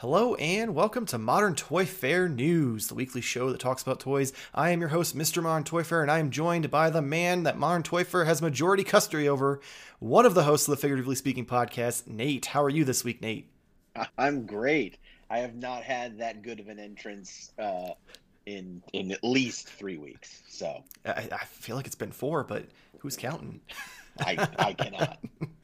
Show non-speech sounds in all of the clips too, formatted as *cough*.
Hello and welcome to Modern Toy Fair News, the weekly show that talks about toys. I am your host, Mr. Modern Toy Fair, and I am joined by the man that Modern Toy Fair has majority custody over, one of the hosts of the Figuratively Speaking podcast, Nate. How are you this week, Nate? *laughs* I'm great. I have not had that good of an entrance uh, in in at least three weeks. So I, I feel like it's been four, but who's counting? I I cannot. *laughs*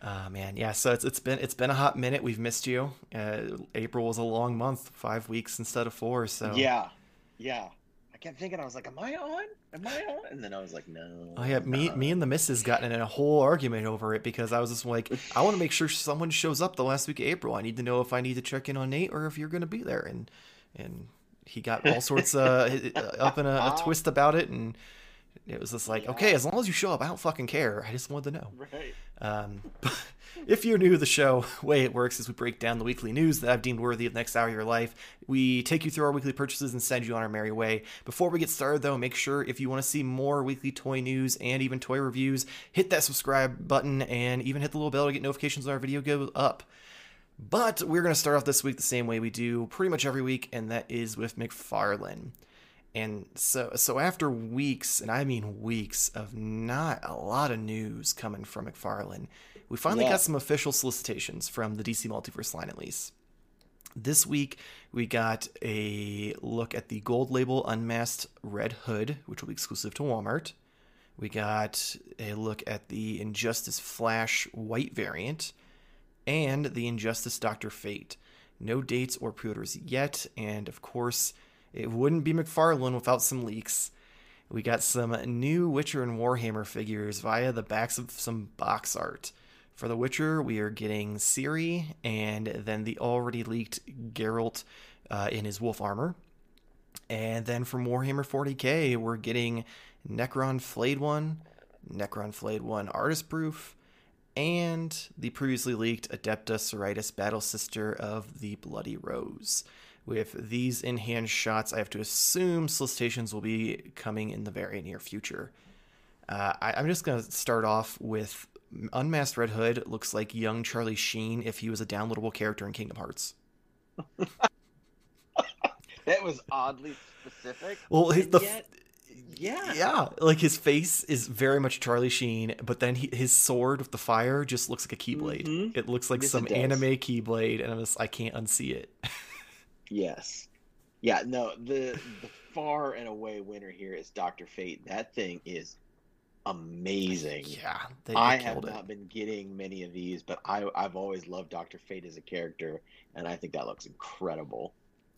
Uh, man, yeah. So it's it's been it's been a hot minute. We've missed you. Uh, April was a long month, five weeks instead of four. So yeah, yeah. I kept thinking I was like, "Am I on? Am I on?" And then I was like, "No." Oh yeah, me me and the missus gotten in a whole argument over it because I was just like, *laughs* I want to make sure someone shows up the last week of April. I need to know if I need to check in on Nate or if you're going to be there. And and he got all sorts uh, *laughs* up in a, a twist about it and it was just like, yeah. okay, as long as you show up, I don't fucking care. I just wanted to know. Right. Um, *laughs* if you're new to the show, the *laughs* way it works is we break down the weekly news that I've deemed worthy of the next hour of your life. We take you through our weekly purchases and send you on our merry way. Before we get started, though, make sure if you want to see more weekly toy news and even toy reviews, hit that subscribe button and even hit the little bell to get notifications when our video goes up. But we're going to start off this week the same way we do pretty much every week, and that is with McFarlane. And so, so after weeks, and I mean weeks, of not a lot of news coming from McFarlane, we finally yeah. got some official solicitations from the DC Multiverse line, at least. This week, we got a look at the gold label unmasked Red Hood, which will be exclusive to Walmart. We got a look at the Injustice Flash white variant and the Injustice Doctor Fate. No dates or pre orders yet, and of course, it wouldn't be McFarlane without some leaks. We got some new Witcher and Warhammer figures via the backs of some box art. For The Witcher, we are getting Ciri and then the already leaked Geralt uh, in his wolf armor. And then from Warhammer 40k, we're getting Necron Flayed One, Necron Flayed One Artist Proof, and the previously leaked Adepta Sororitas Battle Sister of the Bloody Rose. With these in hand shots, I have to assume solicitations will be coming in the very near future. Uh, I, am just going to start off with Unmasked Red Hood. Looks like young Charlie Sheen if he was a downloadable character in Kingdom Hearts. *laughs* that was oddly specific. Well, his, the, yet, yeah, yeah, like his face is very much Charlie Sheen, but then he, his sword with the fire just looks like a keyblade. Mm-hmm. It looks like yes, some anime keyblade, and I'm just, I can't unsee it. *laughs* Yes. Yeah, no, the the far and away winner here is Doctor Fate. That thing is amazing. Yeah, they, they I have not been getting many of these, but I I've always loved Doctor Fate as a character, and I think that looks incredible.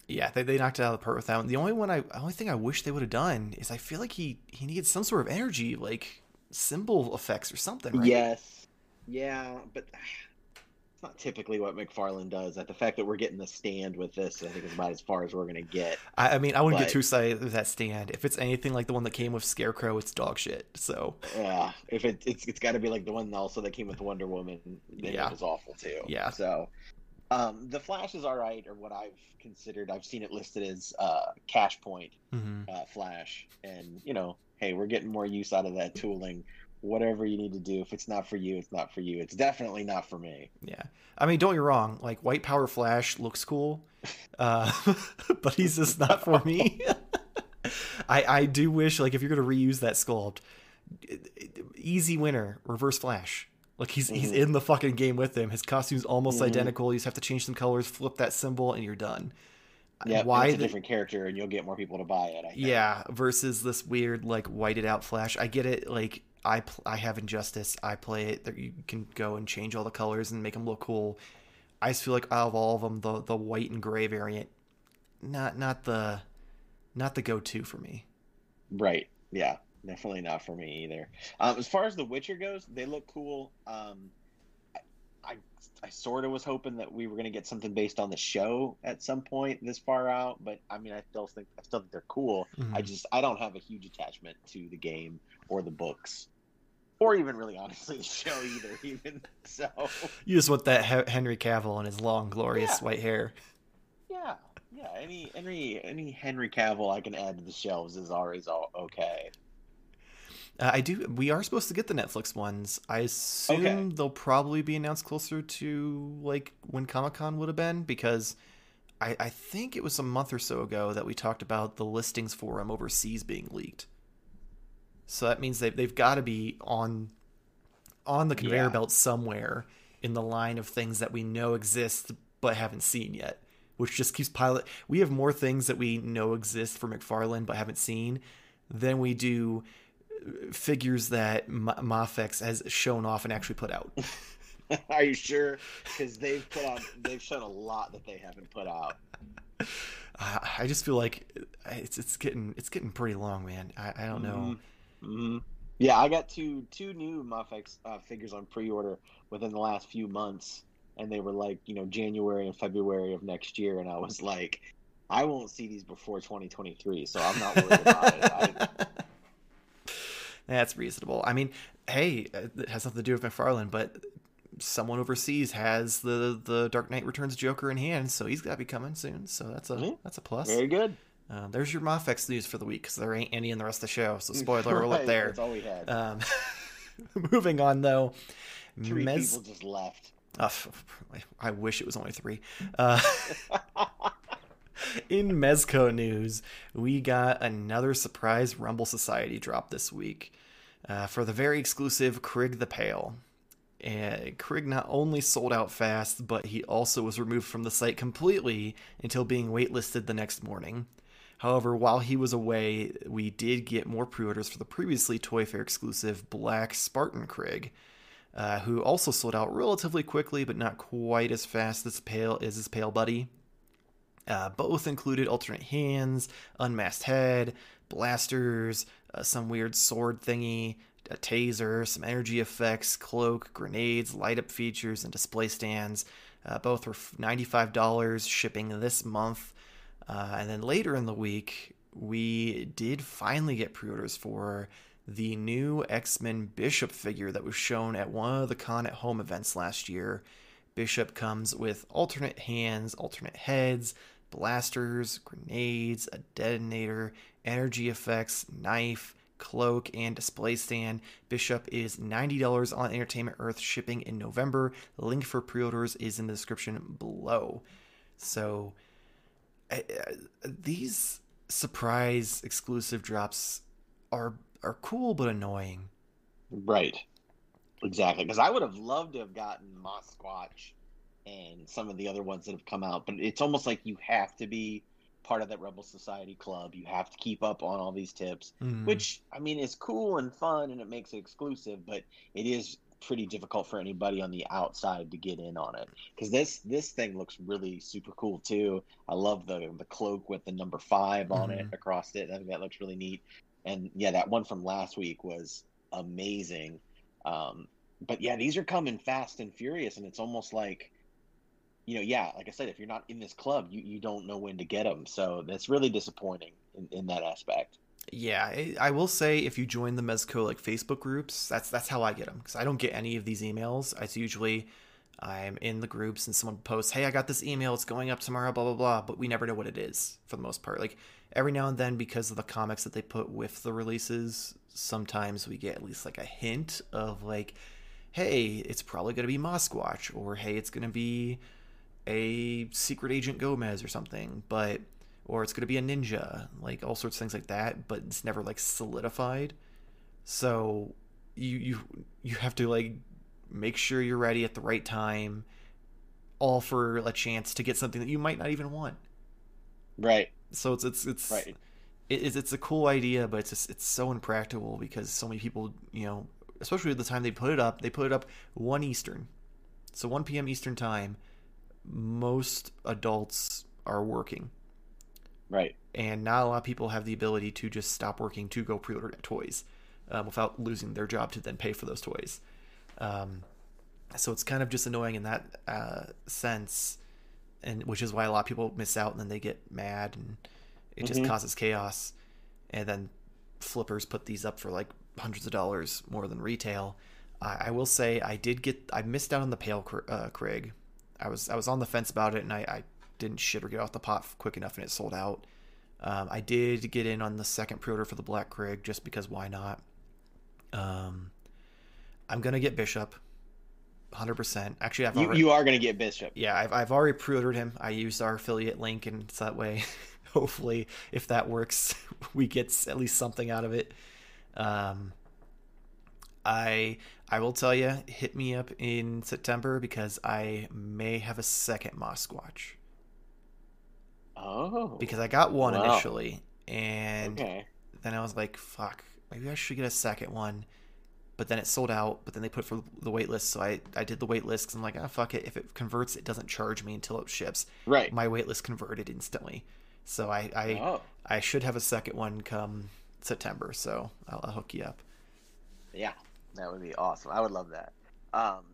Yeah, they, they knocked it out of the park with that one. The only one I the only thing I wish they would have done is I feel like he he needs some sort of energy, like symbol effects or something. Right? Yes. Yeah, but it's not typically what McFarlane does. That the fact that we're getting the stand with this, I think, is about as far as we're going to get. I, I, mean, I wouldn't but, get too excited with that stand. If it's anything like the one that came with Scarecrow, it's dog shit. So yeah, if it, it's it's got to be like the one also that came with Wonder Woman, then yeah. it was awful too. Yeah. So um, the Flash is all right, or what I've considered. I've seen it listed as uh, cash point mm-hmm. uh, Flash, and you know, hey, we're getting more use out of that tooling whatever you need to do. If it's not for you, it's not for you. It's definitely not for me. Yeah. I mean, don't get wrong. Like, White Power Flash looks cool, uh, *laughs* but he's just not for me. *laughs* I, I do wish, like, if you're going to reuse that sculpt, easy winner, Reverse Flash. Like, he's, mm-hmm. he's in the fucking game with him. His costume's almost mm-hmm. identical. You just have to change some colors, flip that symbol, and you're done. Yeah, why it's a the, different character, and you'll get more people to buy it. Yeah, versus this weird like whited out Flash. I get it. Like I pl- I have Injustice. I play it. That you can go and change all the colors and make them look cool. I just feel like out of all of them, the the white and gray variant, not not the not the go to for me. Right. Yeah. Definitely not for me either. Um, as far as The Witcher goes, they look cool. Um, I, I, I sort of was hoping that we were going to get something based on the show at some point this far out, but I mean, I still think I still think they're cool. Mm-hmm. I just I don't have a huge attachment to the game or the books or even really honestly the show either *laughs* even so you just want that henry cavill and his long glorious yeah. white hair yeah yeah any any any henry cavill i can add to the shelves is always all okay Uh, I do. We are supposed to get the Netflix ones. I assume Okay. they'll probably be announced closer to like when Comic Con would have been because I, I think it was a month or so ago that we talked about the listings for them overseas being leaked. So that means they've they've got to be on on the conveyor Yeah. belt somewhere in the line of things that we know exist but haven't seen yet. Which just keeps pilot. We have more things that we know exist for McFarlane but haven't seen than we do uh, figures that Ma- Mafex has shown off and actually put out. *laughs* Are you sure? Because they've put out, they've shown a lot that they haven't put out. I I just feel like it's it's getting it's getting pretty long, man. I, I don't know. Hmm Yeah, I got two two new Mafex uh, figures on pre-order within the last few months, and they were like you know January and February of next year, and I was *laughs* like, I won't see these before 2023, so I'm not worried about it. I, *laughs* That's reasonable. I mean, hey, it has nothing to do with McFarlane, but someone overseas has the the Dark Knight Returns Joker in hand, so he's got to be coming soon. So that's a Mhm. that's a plus. very good. Uh, there's your Mafex news for the week because there ain't any in the rest of the show. So *laughs* spoiler alert there. That's all we had. Um, *laughs* moving on though, Three people just left. I- I wish it was only three. Uh, *laughs* in Mezco news, we got another surprise Rumble Society drop this week uh, for the very exclusive Krig the Pale. And Krig not only sold out fast, but he also was removed from the site completely until being waitlisted the next morning. However, while he was away, we did get more pre orders for the previously Toy Fair exclusive Black Spartan Krig uh, who also sold out relatively quickly, but not quite as fast as pale as his pale buddy. Uh, both included alternate hands, unmasked head, blasters, uh, some weird sword thingy, a taser, some energy effects, cloak, grenades, light up features, and display stands. Uh, both were $95 shipping this month. Uh, and then later in the week, we did finally get pre orders for the new X Men Bishop figure that was shown at one of the Con at Home events last year. Bishop comes with alternate hands, alternate heads, blasters, grenades, a detonator, energy effects, knife, cloak, and display stand. Bishop is $90 on Entertainment Earth shipping in November. The link for pre orders is in the description below. So, I- I- these surprise exclusive drops are are cool but annoying. Right. Exactly. Because I would have loved to have gotten Mosquatch and some of the other ones that have come out, but it's almost like you have to be part of that Rumble Society club. You have to keep up on all these tips, Mm. which I mean is cool and fun and it makes it exclusive, but it is pretty difficult for anybody on the outside to get in on it because this this thing looks really super cool too. I love the the cloak with the number five on it Mhm. across it. I think that looks really neat. And yeah, that one from last week was amazing. Um, but yeah, these are coming fast and furious, and it's almost like, you know, yeah, like I said, if you're not in this club, you, you don't know when to get them. So that's really disappointing in, in that aspect. Yeah, I- will say if you join the Mezco like Facebook groups, that's that's how I get them because I don't get any of these emails. It's usually I'm in the groups and someone posts, "Hey, I got this email. It's going up tomorrow." Blah blah blah. But we never know what it is for the most part. Like every now and then, because of the comics that they put with the releases, sometimes we get at least like a hint of like, "Hey, it's probably going to be Mosquatch," or "Hey, it's going to be a Secret Agent Gomez or something." But or it's going to be a ninja, like all sorts of things like that, but it's never like solidified. So you you you have to like make sure you're ready at the right time, all for a chance to get something that you might not even want. Right. So it's it's it's Right. it, it's it's a cool idea, but it's just it's so impractical because so many people, you know, especially at the time they put it up, they put it up one Eastern, so one p.m. Eastern time. Most adults are working Right. and not a lot of people have the ability to just stop working to go pre-order toys um, without losing their job to then pay for those toys. Um, so it's kind of just annoying in that uh, sense, and which is why a lot of people miss out and then they get mad and it just Mhm. causes chaos. And then flippers put these up for like hundreds of dollars more than retail. I, I will say I did get I missed out on the pale uh, Craig. I was I was on the fence about it and I, I didn't shit or get off the pot quick enough and it sold out. Um, I did get in on the second pre-order for the Black Craig just because why not? Um, I'm gonna get Bishop, hundred percent. Actually, I've You, already, you are going to get Bishop. yeah, I've, I've already pre-ordered him. I used our affiliate link, and it's that way. *laughs* Hopefully, if that works, *laughs* we get at least something out of it. Um, I I will tell you, hit me up in September because I may have a second Mosquatch Oh. because I got one Wow. initially, and okay. then I was like, fuck, maybe I should get a second one. But then it sold out. But then they put for the wait list, so I, I did the wait list because I'm like, ah, fuck it. If it converts, it doesn't charge me until it ships. Right. My wait list converted instantly, so I I, oh. I should have a second one come September. So I'll, I'll hook you up. Yeah, that would be awesome. I would love that. Um,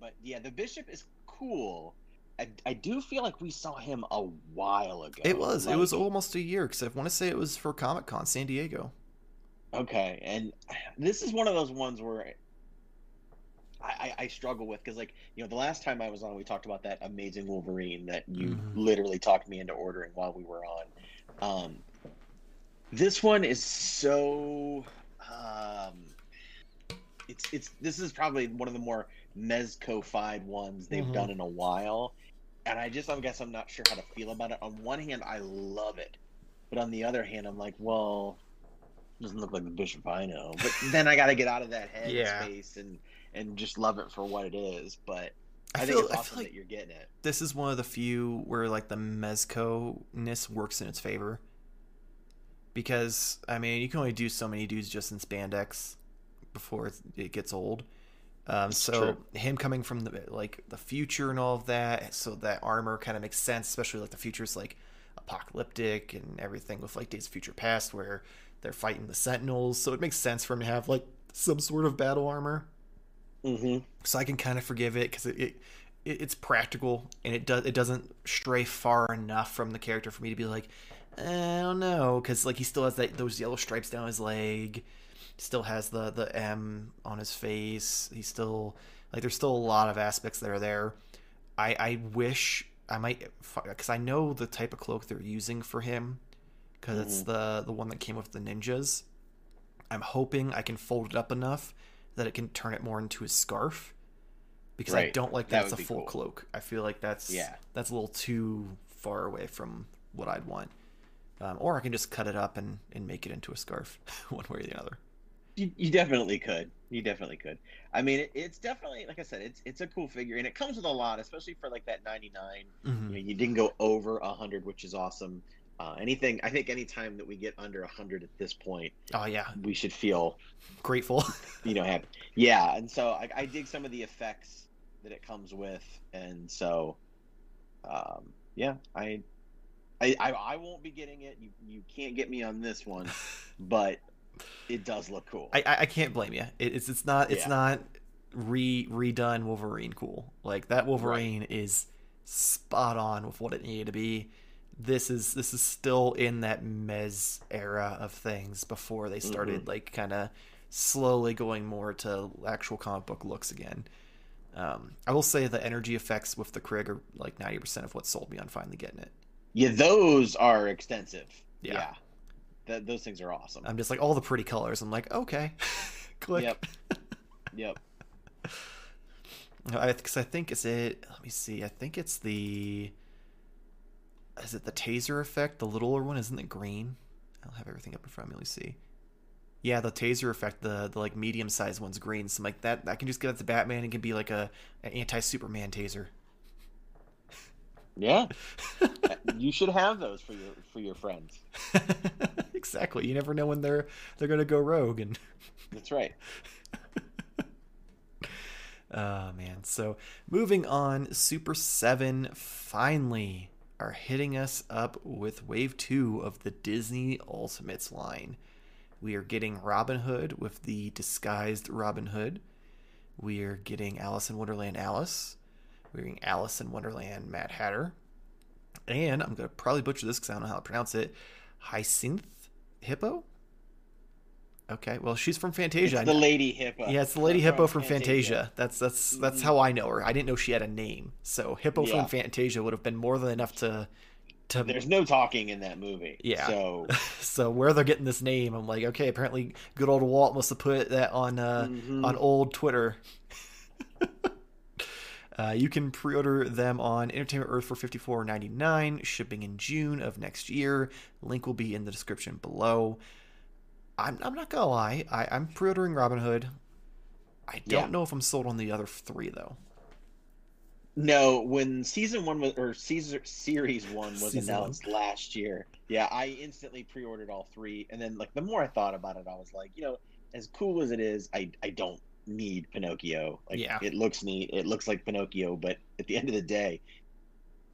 but yeah, the bishop is cool. I, I do feel like we saw him a while ago. It was it was almost a year because I want to say it was for Comic Con San Diego. okay, and this is one of those ones where I, I, I struggle with because, like, you know, the last time I was on, we talked about that amazing Wolverine that you Mhm. literally talked me into ordering while we were on. Um, this one is so. Um, it's it's this is probably one of the more mezco-fied ones they've Mhm. done in a while, and I just I guess I'm not sure how to feel about it. On one hand, I love it, but on the other hand, I'm like, well, it doesn't look like the Bishop I know. But *laughs* then I got to get out of that head Yeah. space and and just love it for what it is. But I, I, think feel it's awesome like that you're getting it. this is one of the few where like the mezco ness works in its favor. Because I mean, you can only do so many dudes just in spandex before it gets old. Um, so true. him coming from the like the future and all of that, so that armor kind of makes sense, especially like the future's like apocalyptic and everything with like Days of Future Past where they're fighting the Sentinels. So it makes sense for him to have like some sort of battle armor hmm so I can kind of forgive it because it, it it- it's practical and it does it doesn't stray far enough from the character for me to be like "Eh, I don't know because like he still has that those yellow stripes down his leg, still has the the M on his face. He's still like there's still a lot of aspects that are there. I I wish I might because I know the type of cloak they're using for him because it's Mhm. the the one that came with the ninjas. I'm hoping I can fold it up enough that it can turn it more into a scarf because I don't like That that, it's a full cool. cloak. I feel like that's Yeah. that's a little too far away from what I'd want. Um, or I can just cut it up and, and make it into a scarf, *laughs* one way or the other. You, you definitely could. You definitely could. I mean, it, it's definitely like I said, it's it's a cool figure, and it comes with a lot, especially for like that 99. Mhm. You, know, you didn't go over hundred, which is awesome. Uh, anything, I think, anytime that we get under hundred at this point, Oh yeah, we should feel grateful. *laughs* you know happy. Yeah, and so I, I dig some of the effects that it comes with, and so um, yeah, I, I I I won't be getting it. You you can't get me on this one, *laughs* but it does look cool. I, I I can't blame you. It, it's it's not it's Yeah. not re redone Wolverine cool. Like that Wolverine is spot on with what it needed to be. This is this is still in that Mez era of things before they started like kind of slowly going more to actual comic book looks again. Um, I will say the energy effects with the Krig are like ninety percent of what sold me on finally getting it. Yeah, those are extensive. Yeah. Yeah. Th- those things are awesome. I'm just like all the pretty colors. I'm like okay, *laughs* click. Yep. *laughs* Yep. I because I think is it. Let me see. I think it's the. Is it the taser effect? The littler one isn't it green? I'll have everything up in front of me. Let me see. Yeah, the taser effect, the the like medium sized one's green. So I'm like that. I can just give it to Batman and can be like a an anti Superman taser. Yeah. *laughs* you should have those for your for your friends. Exactly. You never know when they're they're gonna go rogue and. *laughs* That's right. Oh man. So moving on, Super 7 finally are hitting us up with wave 2 of the Disney Ultimates line. We are getting Robin Hood with the disguised Robin Hood. We are getting Alice in Wonderland Alice. We're getting Alice in Wonderland Mad Hatter. And I'm going to probably butcher this because I don't know how to pronounce it. Hyacinth Hippo? Okay, well, she's from Fantasia. It's the lady hippo. yeah, it's the lady hippo from Fantasia. That's that's that's Mhm. how I know her. I didn't know she had a name. So hippo Yeah. from Fantasia would have been more than enough to to There's no talking in that movie. Yeah. So *laughs* so where they're getting this name, I'm like, okay, apparently good old Walt must have put that on uh, mhm. on old Twitter. *laughs* uh, you can pre-order them on Entertainment Earth for fifty four ninety nine, shipping in June of next year. Link will be in the description below. I'm I'm not gonna lie, I, I'm pre-ordering Robin Hood. I don't Yeah. know if I'm sold on the other three though. no, when season one was or Caesar series one was Season one. announced last year, yeah, I instantly pre-ordered all three, and then like the more I thought about it, I was like, you know, as cool as it is, I I don't need Pinocchio. Like Yeah. it looks neat, it looks like Pinocchio, but at the end of the day,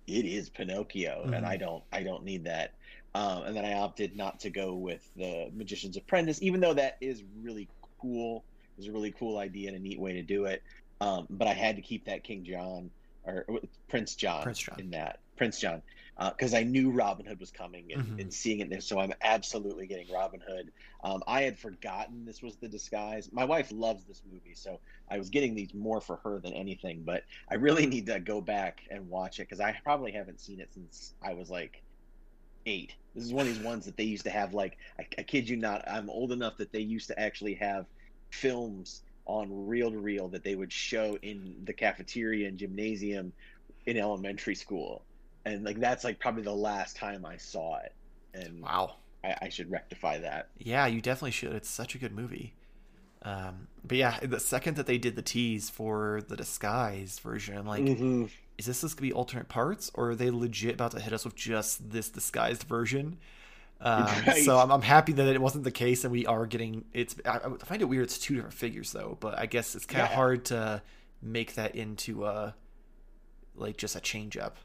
it is Pinocchio, Mhm. and I don't I don't need that. Um, and then I opted not to go with the Magician's Apprentice, even though that is really cool. It was a really cool idea and a neat way to do it. Um, but I had to keep that King John or Prince John, Prince John. in that Prince John because I knew Robin Hood was coming and, Mhm. and seeing it there. So I'm absolutely getting Robin Hood. Um, I had forgotten this was the disguise. My wife loves this movie, so I was getting these more for her than anything. But I really need to go back and watch it because I probably haven't seen it since I was like eight. This is one of these ones that they used to have. Like I, I kid you not, I'm old enough that they used to actually have films on reel to reel that they would show in the cafeteria and gymnasium in elementary school. And like that's like probably the last time I saw it. And Wow. I, I should rectify that. Yeah, you definitely should. It's such a good movie. Um, but yeah, the second that they did the tease for the disguise version, I'm like, Mhm. is this just gonna be alternate parts, or are they legit about to hit us with just this disguised version? Um, *laughs* Right. So I'm, I'm happy that it wasn't the case, and we are getting. It's I, I find it weird. It's two different figures though, but I guess it's kind of Yeah. hard to make that into a like just a change up.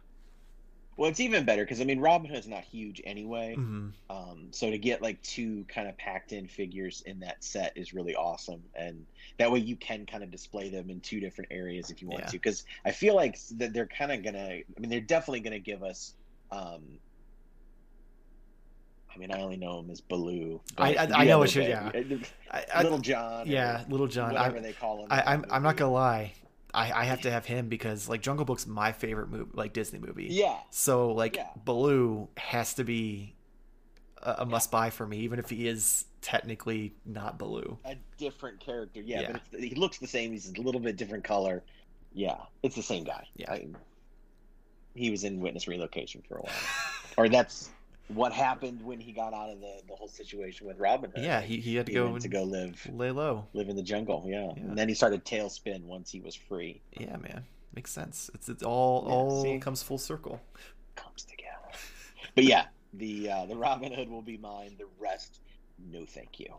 Well, it's even better because I mean Robin Hood's not huge anyway. hmm Um, so to get like two kind of packed in figures in that set is really awesome, and that way you can kind of display them in two different areas if you want Yeah. to. Because I feel like that they're kind of gonna. I mean, they're definitely gonna give us. Um, I mean, I only know him as Baloo. I- but I- I know what you're. Uh, I, Little John. yeah, Little John. Whatever I, they call him. I, in I'm I'm not gonna lie. I, I have to have him because like Jungle Book's my favorite movie, like Disney movie. Yeah. So like Yeah. Baloo has to be a, a must buy for me, even if he is technically not Baloo. a different character. Yeah, Yeah. but it's, he looks the same. He's a little bit different color. Yeah, it's the same guy. Yeah. I- he was in Witness Relocation for a while, or that's what happened when he got out of the, the whole situation with Robin Hood. Yeah, he, he had to he go to go live lay low. live in the jungle. Yeah. Yeah. and then he started TaleSpin once he was free. Yeah, man, makes sense. It's it's all Yeah, all see? comes full circle. Comes together. But yeah, the uh, the Robin Hood will be mine. The rest, no, thank you.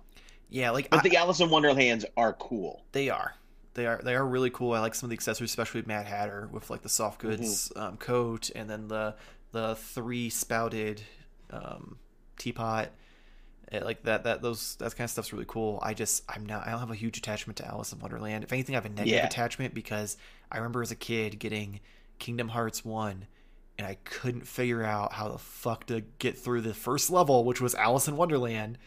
Yeah, like But I- the Alice in Wonderlands are cool. They are. They are. They are really cool. I like some of the accessories, especially Mad Hatter with like the soft goods um, coat and then the the three spouted um, teapot. Eh, like that. That those that kind of stuff's really cool. I just I'm not. I don't have a huge attachment to Alice in Wonderland. If anything, I have a negative Yeah. attachment because I remember as a kid getting Kingdom Hearts one. And I couldn't figure out how the fuck to get through the first level, which was Alice in Wonderland.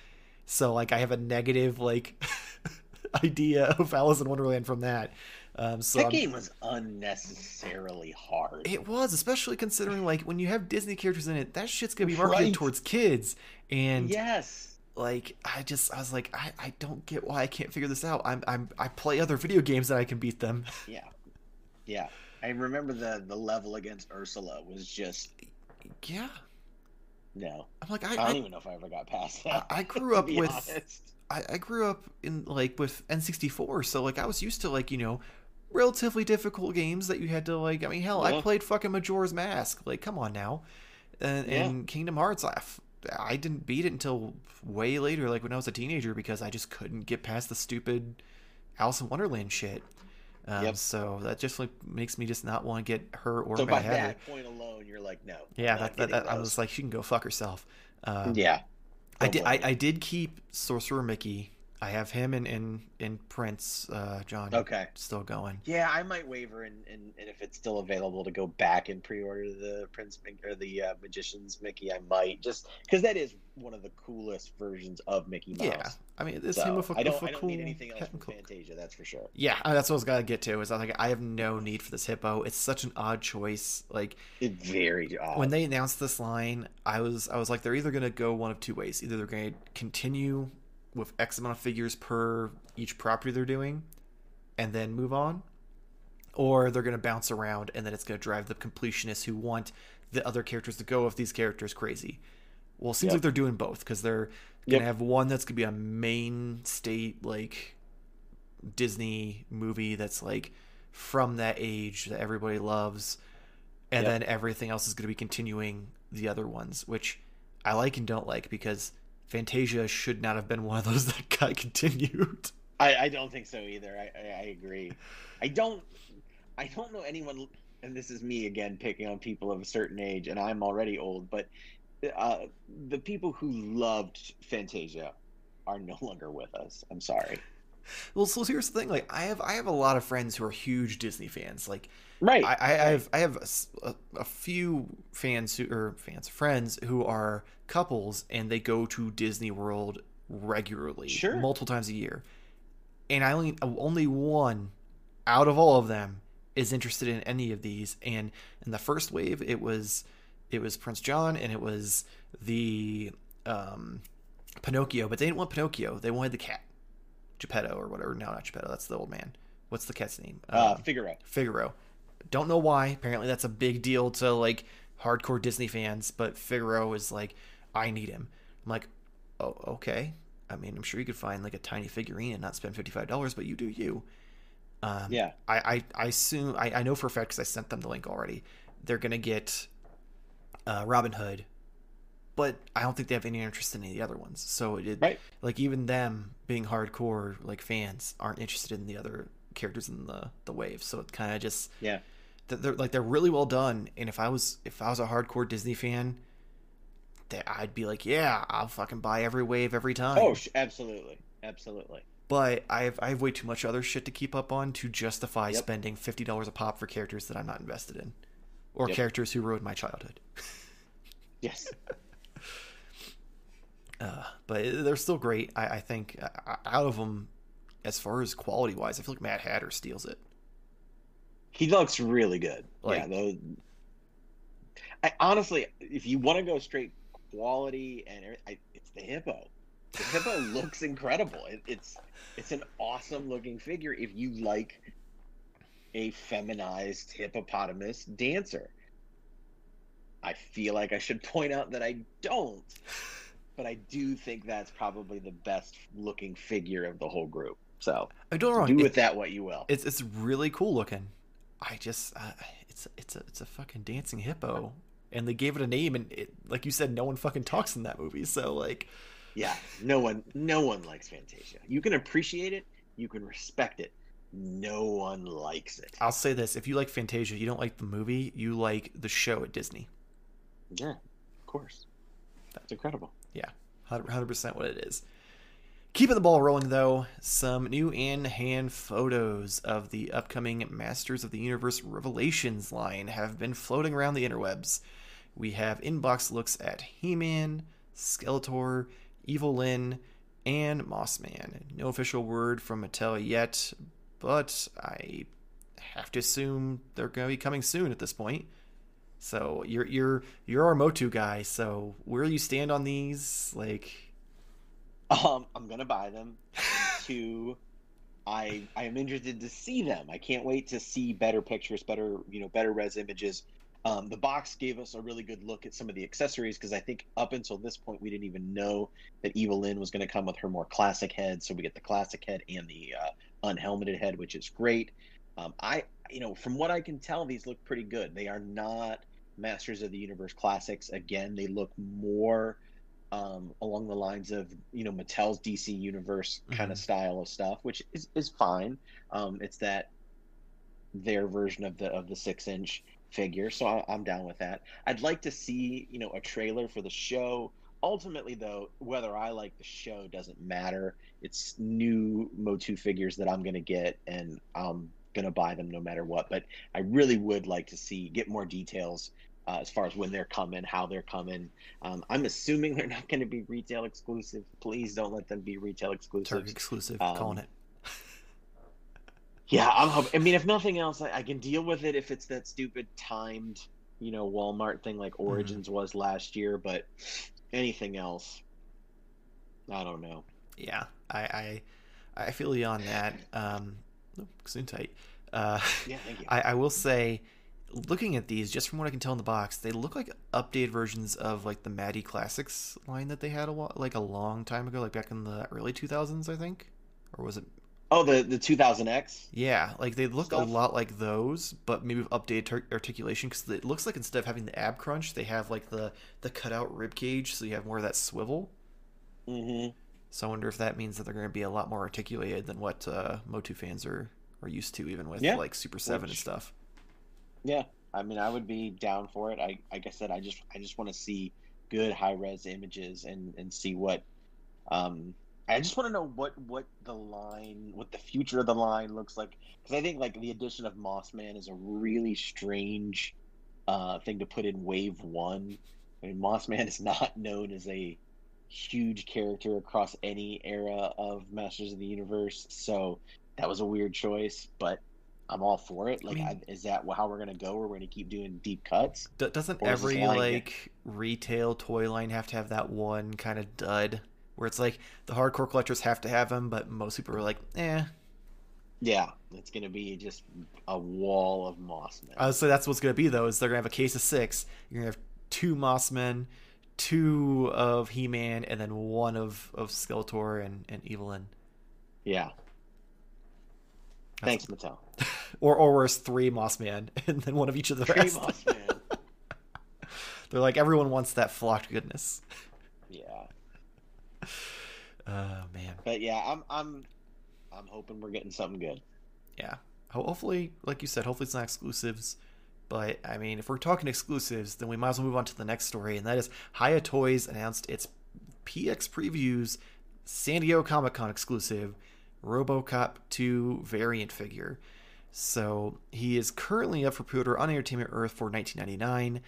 So like I have a negative like *laughs* idea of Alice in Wonderland from that. Um, so that I'm- game was unnecessarily hard. it was, especially considering like when you have Disney characters in it, that shit's gonna be marketed Right. towards kids. And yes. like I just I was like, I, I don't get why I can't figure this out. I'm I'm I play other video games that I can beat them. *laughs* Yeah. Yeah. I remember the the level against Ursula was just Yeah. no. I'm like I I don't I, even know if I ever got past that. I *laughs* grew up with honest. I, I grew up in like with N64, so like I was used to like you know relatively difficult games that you had to like. I mean, hell, I played fucking Majora's Mask. Like, come on now, and, Yeah. and Kingdom Hearts. I, I didn't beat it until way later, like when I was a teenager, because I just couldn't get past the stupid Alice in Wonderland shit. Um, Yep. So that just like makes me just not want to get her or So by that point alone, you're like, no. Yeah, that, that, that, I was like, she can go fuck herself. Um, yeah. I did. I, I did keep Sorcerer Mickey. I have him and in in Prince uh, John. Okay. still going. Yeah, I might waver, and, and, if it's still available to go back and pre-order the Prince or the uh, Magician's Mickey, I might just because that is one of the coolest versions of Mickey Mouse. Yeah, I mean it's So, him with a, I don't, with I don't cool need anything else from cloak. Fantasia, that's for sure. Yeah, uh, that's what I was gonna get to. Is I was like, I have no need for this hippo. It's such an odd choice. Like It's very odd. when they announced this line, I was I was like, they're either gonna go one of two ways. Either they're gonna continue with X amount of figures per each property they're doing, and then move on, or they're gonna bounce around and then it's gonna drive the completionists who want the other characters to go with these characters crazy. Well, it seems Yep. like they're doing both because they're gonna Yep. have one that's gonna be a main state like Disney movie that's like from that age that everybody loves, and Yep. then everything else is going to be continuing the other ones, which I like and don't like because Fantasia should not have been one of those that got continued. I, I don't think so either. I, I, agree. I don't I don't know anyone and this is me again picking on people of a certain age and I'm already old, but uh, the people who loved Fantasia are no longer with us. I'm sorry. Well, so here's the thing: like, I have I have a lot of friends who are huge Disney fans. Like, Right. I, I have I have a a few fans who or fans friends who are couples and they go to Disney World regularly, Sure. multiple times a year. And I only only one out of all of them is interested in any of these. And in the first wave, it was it was Prince John and it was the um, Pinocchio, but they didn't want Pinocchio. They wanted the cat, Geppetto or whatever. No, not Geppetto. That's the old man. What's the cat's name? uh, Um, Figaro. Figaro. Don't know why. Apparently, that's a big deal to like hardcore Disney fans. But Figaro is like, I need him. I'm like, oh, okay. I mean, I'm sure you could find like a tiny figurine and not spend fifty five dollars, but you do you. Um, Yeah. I, I, I assume I, I know for a fact because I sent them the link already. They're gonna get uh, Robin Hood, but I don't think they have any interest in any of the other ones. So it Right. like even them being hardcore like fans aren't interested in the other characters in the the wave. So it kind of just Yeah. they're like they're really well done. And if I was if I was a hardcore Disney fan, that I'd be like, yeah, I'll fucking buy every wave every time. Oh, absolutely. Absolutely. But I have I have way too much other shit to keep up on to justify Yep. spending fifty dollars a pop for characters that I'm not invested in, or Yep. characters who ruined my childhood. Yes. *laughs* Uh, but they're still great. I, I think uh, out of them, as far as quality wise, I feel like Mad Hatter steals it. He looks really good. Like- yeah, those. I honestly, if you want to go straight quality and I, it's the hippo. The hippo *laughs* looks incredible. It, it's it's an awesome looking figure if you like a feminized hippopotamus dancer. I feel like I should point out that I don't, *laughs* but I do think that's probably the best looking figure of the whole group. So I don't know. do it- with that what you will. It's it's really cool looking. I just uh, it's it's a it's a fucking dancing hippo, and they gave it a name, and it, like you said, no one fucking talks in that movie. So like, Yeah, no one, no one likes Fantasia. You can appreciate it, you can respect it. No one likes it. I'll say this: if you like Fantasia, you don't like the movie, you like the show at Disney. Yeah, of course. That's incredible. Hundred percent what it is. Keeping the ball rolling, though, some new in-hand photos of the upcoming Masters of the Universe Revelations line have been floating around the interwebs. We have inbox looks at He-Man, Skeletor, Evil Lyn, and Mossman. No official word from Mattel yet, but I have to assume they're going to be coming soon at this point. So you're you're you're our Motu guy. So where you stand on these? Like, Um, I'm gonna buy them. Two, I I am interested to see them. I can't wait to see better pictures, better you know, better res images. Um, the box gave us a really good look at some of the accessories because I think up until this point we didn't even know that Evil was going to come with her more classic head. So we get the classic head and the uh, unhelmeted head, which is great. Um, I you know from what I can tell, these look pretty good. They are not Masters of the Universe classics. Again, they look more um, along the lines of you know Mattel's DC Universe kind of Mhm. style of stuff, which is, is fine. Um, it's that their version of the of the six inch figure, so I, I'm down with that. I'd like to see you know a trailer for the show ultimately, though, whether I like the show doesn't matter. It's new Motu figures that I'm going to get, and I'm going to buy them no matter what. But I really would like to see get more details uh, as far as when they're coming, how they're coming. Um, I'm assuming *laughs* they're not going to be retail exclusive. Please don't let them be retail exclusive. Target exclusive, um, calling it. *laughs* yeah, I'm hoping. I mean, if nothing else, I, I, can deal with it if it's that stupid timed, you know, Walmart thing like mm-hmm. Origins mm-hmm. was last year. But anything else, I don't know. Yeah, I I, I feel you on that. Um, soon tight. Uh, yeah, thank you. *laughs* I, I will say, looking at these, just from what I can tell in the box, they look like updated versions of like the Matty Classics line that they had a while, like a long time ago, like back in the early 2000s, I think, or was it? Oh, the the 2000X. Yeah, like they look stuff. a lot like those, but maybe with updated articulation because it looks like instead of having the ab crunch, they have like the the cutout rib cage, so you have more of that swivel. Mm-hmm. So I wonder if that means that they're going to be a lot more articulated than what uh, Motu fans are are used to, even with yeah. like Super Seven Which, and stuff. Yeah, I mean, I would be down for it. I like I said, I just I just want to see good high res images and and see what um I just want to know what what the line, what the future of the line looks like, because I think like the addition of Mossman is a really strange uh, thing to put in Wave One. I mean, Mossman is not known as a huge character across any era of Masters of the Universe, so that was a weird choice, but I'm all for it. Like, I mean, I, is that how we're gonna go? We're gonna keep doing deep cuts? doesn't every like retail toy line have to have that one kind of dud where it's like the hardcore collectors have to have them, but most people are like, eh. Yeah, it's gonna be just a wall of Mossmen. Uh, so that's what's gonna be though. Is they're gonna have a case of six. You're gonna have two Mossmen, two of He Man, and then one of of Skeletor and and Evil-Lyn. Yeah. That's... Thanks, Mattel. *laughs* or or worse, three Mossman, *laughs* and then one of each of the three rest. Mossman. *laughs* They're like everyone wants that flocked goodness. Yeah. Oh man. But yeah, I'm I'm I'm hoping we're getting something good. Yeah. Hopefully, like you said, hopefully it's not exclusives. But I mean, if we're talking exclusives, then we might as well move on to the next story, and that is Hiya Toys announced its PX previews San Diego Comic Con exclusive RoboCop 2 variant figure. So he is currently up for pre-order on Entertainment Earth for 19.99,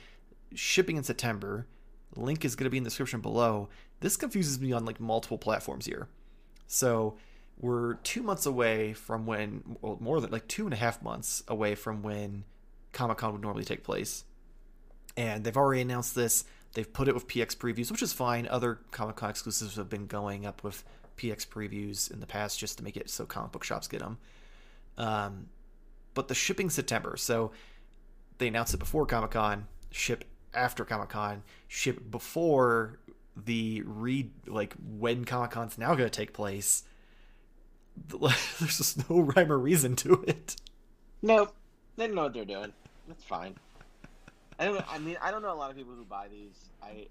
shipping in September. Link is going to be in the description below. This confuses me on like multiple platforms here. So we're two months away from when, well, more than like two and a half months away from when Comic Con would normally take place. And they've already announced this. They've put it with PX previews, which is fine. Other Comic Con exclusives have been going up with PX previews in the past just to make it so comic book shops get them. Um, but the shipping September, so they announced it before Comic Con, ship after Comic Con, ship before the read like when Comic Con's now going to take place. *laughs* There's just no rhyme or reason to it. Nope, they know what they're doing. That's fine. I don't. I mean, I don't know a lot of people who buy these. I,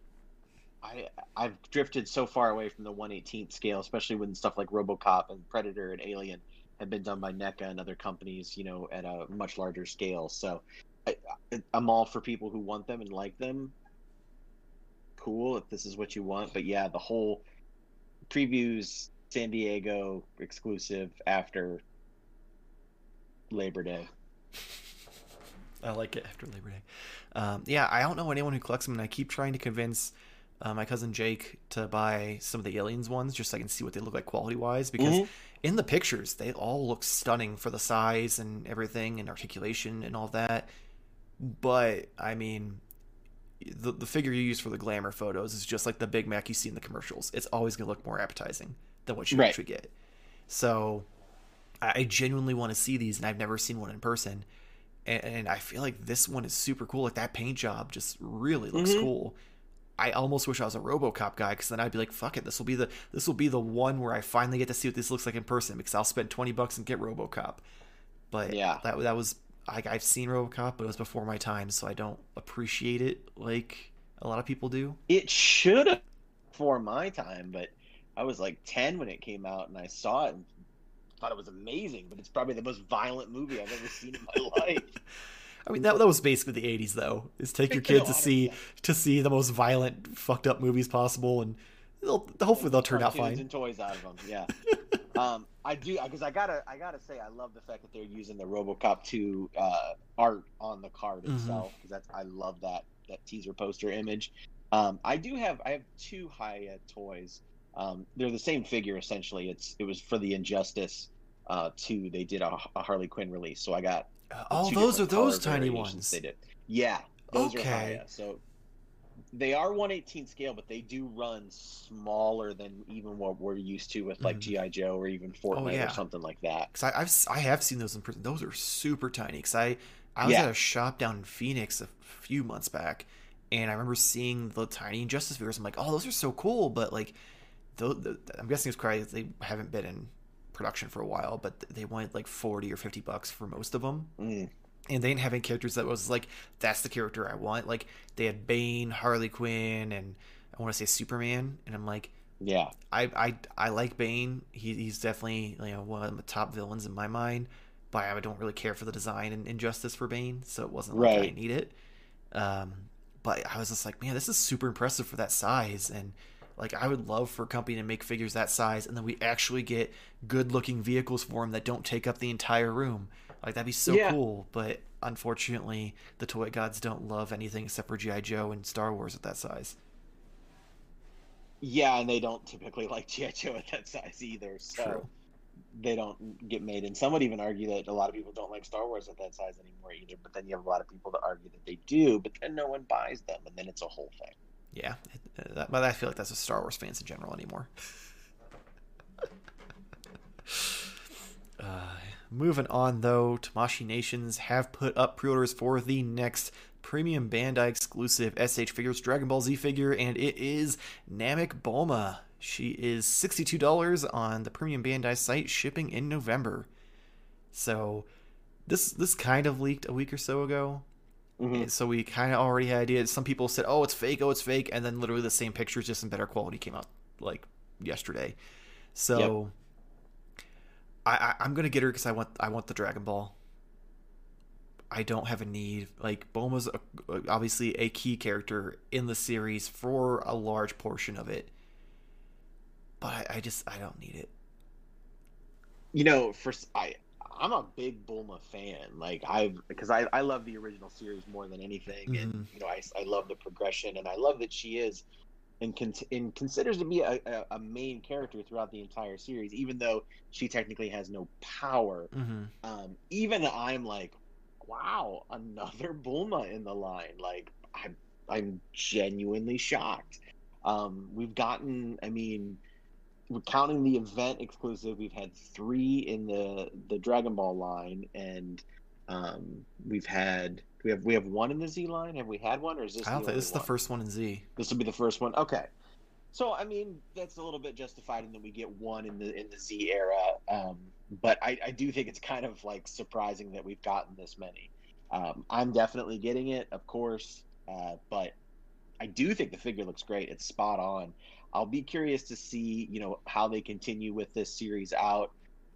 I, I've drifted so far away from the 118th scale, especially when stuff like RoboCop and Predator and Alien have been done by NECA and other companies, you know, at a much larger scale. So, I, I'm all for people who want them and like them cool if this is what you want. But yeah, the whole previews San Diego exclusive after Labor Day. I like it after Labor Day. Um, yeah, I don't know anyone who collects them, and I keep trying to convince uh, my cousin Jake to buy some of the aliens ones just so I can see what they look like quality wise. Because mm-hmm. in the pictures, they all look stunning for the size and everything, and articulation and all that. But I mean, the, the figure you use for the glamour photos is just like the Big Mac you see in the commercials. It's always going to look more appetizing than what you right. actually get. So I genuinely want to see these, and I've never seen one in person. And, and I feel like this one is super cool. Like that paint job just really looks mm-hmm. cool. I almost wish I was a RoboCop guy because then I'd be like, "Fuck it, this will be the this will be the one where I finally get to see what this looks like in person because I'll spend twenty bucks and get RoboCop." But yeah, that that was like I've seen RoboCop, but it was before my time, so I don't appreciate it like a lot of people do. It should have before my time, but I was like ten when it came out, and I saw it and thought it was amazing. But it's probably the most violent movie I've ever seen in my *laughs* life. I mean, that, that was basically the '80s, though. Is take your *laughs* kids to see to see the most violent, fucked up movies possible, and they'll hopefully they'll turn out fine. And toys out of them, yeah. *laughs* um, I do because I gotta I gotta say I love the fact that they're using the RoboCop 2 uh, art on the card Mhm. itself because that's I love that that teaser poster image. Um, I do have I have two Hiya toys. Um, they're the same figure essentially. It's it was for the Injustice uh, 2. They did a, a Harley Quinn release, so I got the oh, two those are those tiny ones. They did. Yeah, those are Okay. high. So they are 118 scale, but they do run smaller than even what we're used to with like Mhm. GI Joe or even Fortnite yeah. or something like that. Because I've I have seen those in person. Those are super tiny. Because I I was Yeah. at a shop down in Phoenix a few months back, and I remember seeing the tiny Injustice figures. I'm like, oh, those are so cool. But like, I'm guessing it's probably they haven't been in production for a while, but they wanted like forty or fifty bucks for most of them. Mm. and they didn't have any characters that was like that's the character I want. Like they had Bane, Harley Quinn, and I want to say Superman, and I'm like, Yeah, I I, I like Bane. He, he's definitely you know one of the top villains in my mind, but I don't really care for the design and injustice for Bane, so it wasn't like I need it. Um, but I was just like, man, this is super impressive for that size, and like I would love for a company to make figures that size, and then we actually get good looking vehicles for them that don't take up the entire room. Like that'd be so Yeah. cool, but unfortunately, the toy gods don't love anything except for GI Joe and Star Wars at that size. yeah, and they don't typically like GI Joe at that size either. So True. they don't get made. And some would even argue that a lot of people don't like Star Wars at that size anymore either. But then you have a lot of people that argue that they do, but then no one buys them, and then it's a whole thing. Yeah, uh, that, but I feel like that's a Star Wars fans in general anymore. *laughs* uh, moving on though, Tamashii Nations have put up pre-orders for the next premium Bandai exclusive S.H. Figuarts Dragon Ball Z figure, and it is Namek Bulma. She is sixty-two dollars on the premium Bandai site, shipping in November. So, this this kind of leaked a week or so ago. Mhm. So we kind of already had ideas. Some people said, "Oh, it's fake. Oh, it's fake," and then literally the same pictures, just in better quality, came out like yesterday. So I, I I'm gonna get her because I want I want the Dragon Ball. I don't have a need. Like Bulma's a, obviously a key character in the series for a large portion of it, but I, I just I don't need it. you know, for I, I'm a big Bulma fan. Like I, because I, I love the original series more than anything, and Mhm. you know, I, I love the progression, and I love that she is, and con- and considers to be a, a, a main character throughout the entire series, even though she technically has no power. Mm-hmm. Um, even I'm like, wow, another Bulma in the line. Like I'm, I'm genuinely shocked. Um, we've gotten, I mean, counting the event exclusive. We've had three in the the Dragon Ball line, and um, we've had we have we have one in the Z line. Have we had one, or is this? I don't the think this is the first one in Z. This will be the first one. Okay. So I mean that's a little bit justified in that we get one in the in the Z era, um, but I, I do think it's kind of like surprising that we've gotten this many. Um, I'm definitely getting it, of course, uh, but I do think the figure looks great. It's spot on. I'll be curious to see you know how they continue with this series out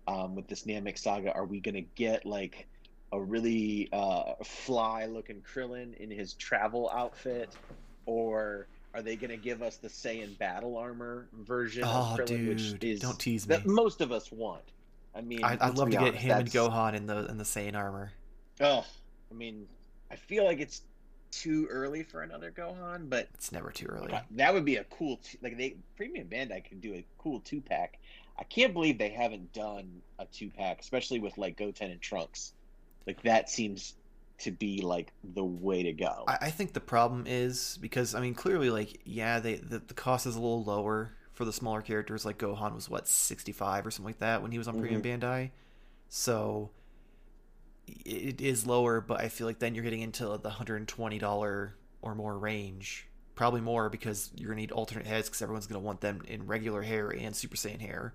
um, with this Namek saga. Are we going to get like a really uh, fly looking Krillin in his travel outfit, or are they going to give us the Saiyan battle armor version Oh, of Krillin, which dude, is don't tease me. that most of us want? I mean, I, I'd love to get honest, him and Gohan in the in the Saiyan armor. Oh, I mean, I feel like it's too early for another Gohan, but It's never too early. That would be a cool. T- like they Premium Bandai could do a cool two pack. I can't believe they haven't done a two pack, especially with like Goten and Trunks. Like that seems to be like the way to go. I, I think the problem is because I mean clearly like yeah they the, the cost is a little lower for the smaller characters like Gohan was what sixty five or something like that when he was on Premium mm-hmm. Bandai, so it is lower. But I feel like then you're getting into the hundred and twenty dollar or more range, probably more because you're gonna need alternate heads because everyone's gonna want them in regular hair and Super Saiyan hair.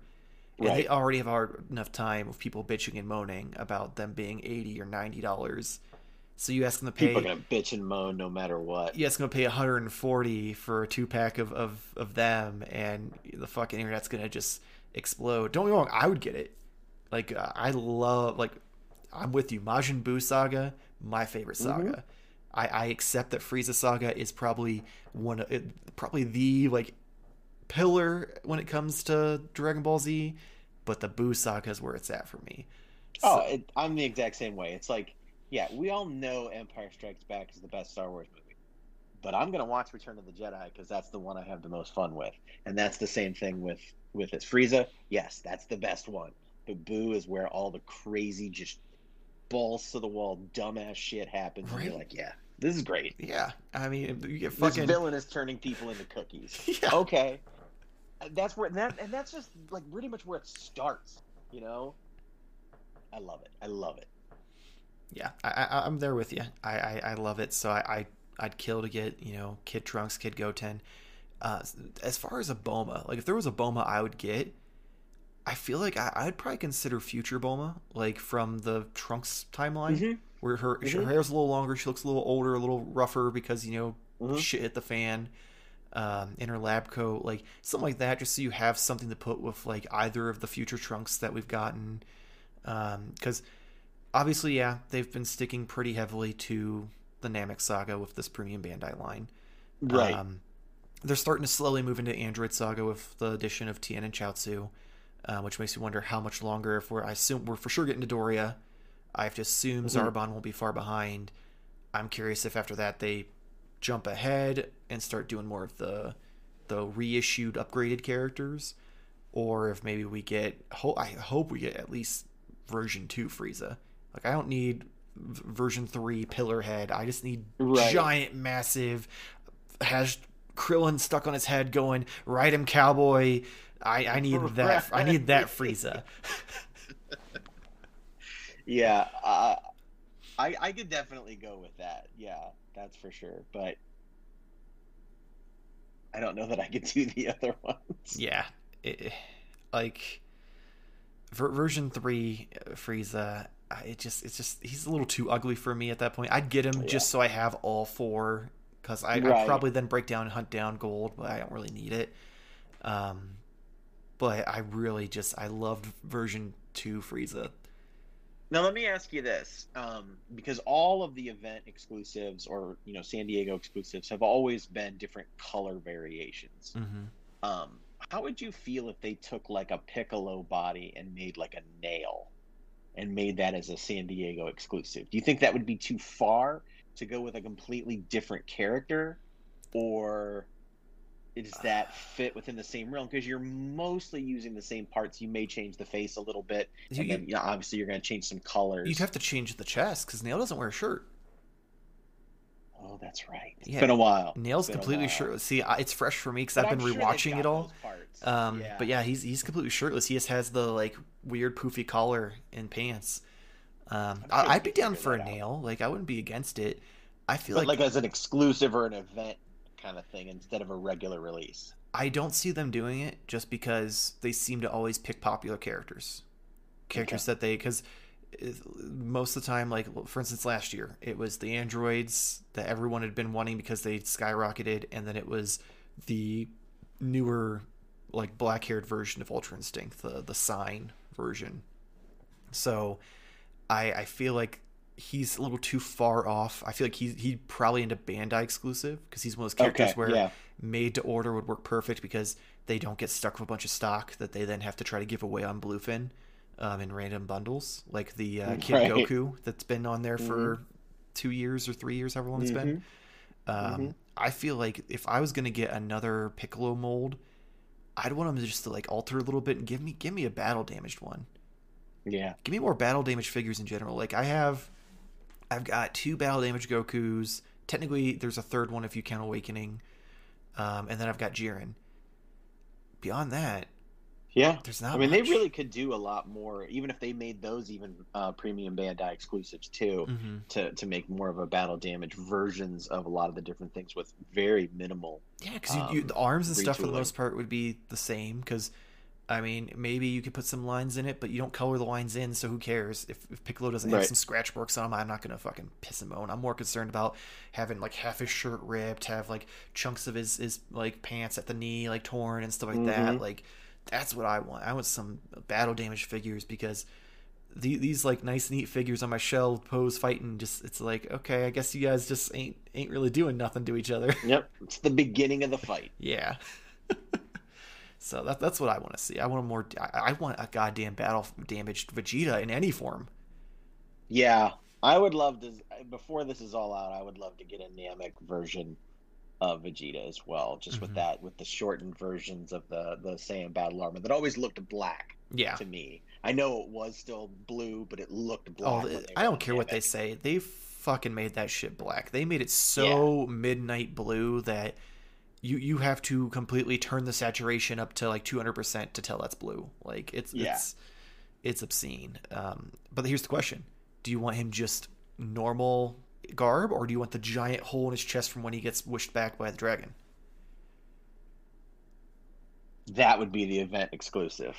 And they already have hard enough time with people bitching and moaning about them being eighty or ninety dollars. So you ask them to pay People are gonna bitch and moan no matter what. yeah, it's gonna pay 140 for a two pack of, of of them, and the fucking internet's gonna just explode. Don't get me wrong, I would get it. Like uh, I love like I'm with you. Majin Buu saga my favorite saga. Mm-hmm. I, I accept that Frieza Saga is probably one of it, probably the like pillar when it comes to Dragon Ball Z, but the Buu Saga is where it's at for me. So, oh, it, I'm the exact same way. It's like, yeah, we all know Empire Strikes Back is the best Star Wars movie, but I'm gonna watch Return of the Jedi because that's the one I have the most fun with, and that's the same thing with with this Frieza. Yes, that's the best one, but Buu is where all the crazy, just balls to the wall, dumbass shit happens, right? and you're like, yeah, this is great. Yeah, I mean, you get fucking... this villain is turning people into cookies. *laughs* yeah. Okay, that's where that and that's just like pretty much where it starts. You know, I love it. I love it. Yeah, I, I am there with you. I, I, I love it. So I, I would kill to get you know Kid Trunks, Kid Goten. Uh, as far as a Bulma, like if there was a Bulma, I would get, I feel like I, would probably consider future Bulma, like from the Trunks timeline, mm-hmm. where her mm-hmm. her hair's a little longer, she looks a little older, a little rougher because you know mm-hmm. shit hit the fan. Um, in her lab coat, like something like that, just so you have something to put with like either of the future Trunks that we've gotten. Because um, obviously, yeah, they've been sticking pretty heavily to the Namek saga with this premium Bandai line. Right. Um, they're starting to slowly move into Android saga with the addition of Tien and Chaozu uh, which makes me wonder how much longer. If we're, I assume we're for sure getting Dodoria. I have to assume mm-hmm. Zarbon won't be far behind. I'm curious if after that they jump ahead and start doing more of the the reissued, upgraded characters, or if maybe we get. Ho- I hope we get at least version two Frieza. Like I don't need version three pillar head. I just need right. giant, massive, has Krillin stuck on his head going, ride him cowboy, I, I *laughs* need that. I need that Frieza. *laughs* yeah, uh, I I could definitely go with that. Yeah, that's for sure. But I don't know that I could do the *laughs* other ones. Yeah, it, like ver- version three uh, Frieza. It just it's just he's a little too ugly for me at that point. I'd get him yeah. just so I have all four because I right. I'd probably then break down and hunt down gold, but I don't really need it. Um, but I really just I loved version two Frieza. Now let me ask you this, um, because all of the event exclusives or you know San Diego exclusives have always been different color variations. Mm-hmm. Um, how would you feel if they took like a Piccolo body and made like a nail, and made that as a San Diego exclusive? Do you think that would be too far to go with a completely different character, or does that fit within the same realm? Because you're mostly using the same parts. You may change the face a little bit, you, and then you know, obviously you're going to change some colors. You'd have to change the chest because Nail doesn't wear a shirt. Oh, that's right. It's yeah. been a while. Nail's completely shirtless. See, it's fresh for me because I've been I'm rewatching sure it all. Um, yeah. But yeah, he's he's completely shirtless. He just has the like weird poofy collar and pants. Um, sure I'd be down for a nail. Like I wouldn't be against it. I feel like like as an exclusive or an event kind of thing instead of a regular release. I don't see them doing it just because they seem to always pick popular characters, characters okay. that they because uh, most of the time, like for instance, last year it was the androids that everyone had been wanting because they skyrocketed, and then it was the newer, like black-haired version of Ultra Instinct, the the sign version. So, I I feel like he's a little too far off. I feel like he's he'd probably into Bandai exclusive because he's one of those characters okay, where yeah. made to order would work perfect because they don't get stuck with a bunch of stock that they then have to try to give away on Bluefin um, in random bundles, like the uh, Kid right. Goku that's been on there for mm-hmm. two years or three years, however long it's mm-hmm. been. Um, mm-hmm. I feel like if I was gonna get another Piccolo mold, I'd want him just to like alter a little bit and give me give me a battle damaged one. Yeah, give me more battle damaged figures in general. Like I have I've got two battle damage Gokus. Technically, there's a third one if you count Awakening. Um, and then I've got Jiren. Beyond that, yeah, there's not. I mean, much. they really could do a lot more, even if they made those even uh, premium Bandai exclusives too, mm-hmm. to to make more of a battle damage versions of a lot of the different things with very minimal. Yeah, because um, the arms and retooling. stuff for the most part would be the same because I mean, maybe you could put some lines in it, but you don't color the lines in, so who cares? If, if Piccolo doesn't have some scratch marks on him, I'm not gonna fucking piss him moan. I'm more concerned about having like half his shirt ripped, have like chunks of his his like pants at the knee like torn and stuff like mm-hmm. that. Like that's what I want. I want some battle damage figures because the, these like nice neat figures on my shelf pose fighting just it's like okay i guess you guys just ain't ain't really doing nothing to each other Yep, it's the beginning of the fight. *laughs* yeah *laughs* so that, that's what i want to see i want a more I, I want a goddamn battle damaged vegeta in any form Yeah, I would love to. Before this is all out, I would love to get a Namek version of Vegeta as well, just Mhm. with that, with the shortened versions of the the Saiyan battle armor that always looked black yeah to me. I know it was still blue, but it looked oh black. they i don't on care what they say they fucking made that shit black they made it so midnight blue that you you have to completely turn the saturation up to like 200% to tell that's blue. Like it's Yeah. it's it's obscene. Um but here's the question. Do you want him just normal garb or do you want the giant hole in his chest from when he gets wished back by the dragon? That would be the event exclusive.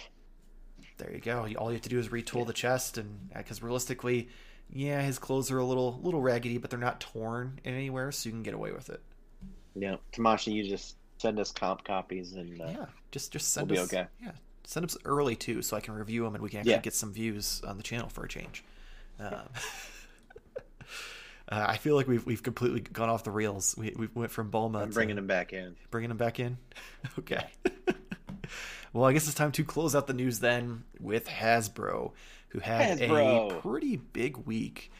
there you go. All you have to do is retool the chest and because realistically yeah his clothes are a little little raggedy but they're not torn anywhere so you can get away with it Yeah, Tamashii, you just send us comp copies and uh, yeah just just send we'll be us okay. yeah send us early too so i can review them and we can actually Yeah. get some views on the channel for a change um, *laughs* uh, i feel like we've, we've completely gone off the rails we, we went from bulma I'm bringing them back in. bringing them back in *laughs* okay *laughs* well i guess it's time to close out the news then with hasbro who had Hasbro. a pretty big week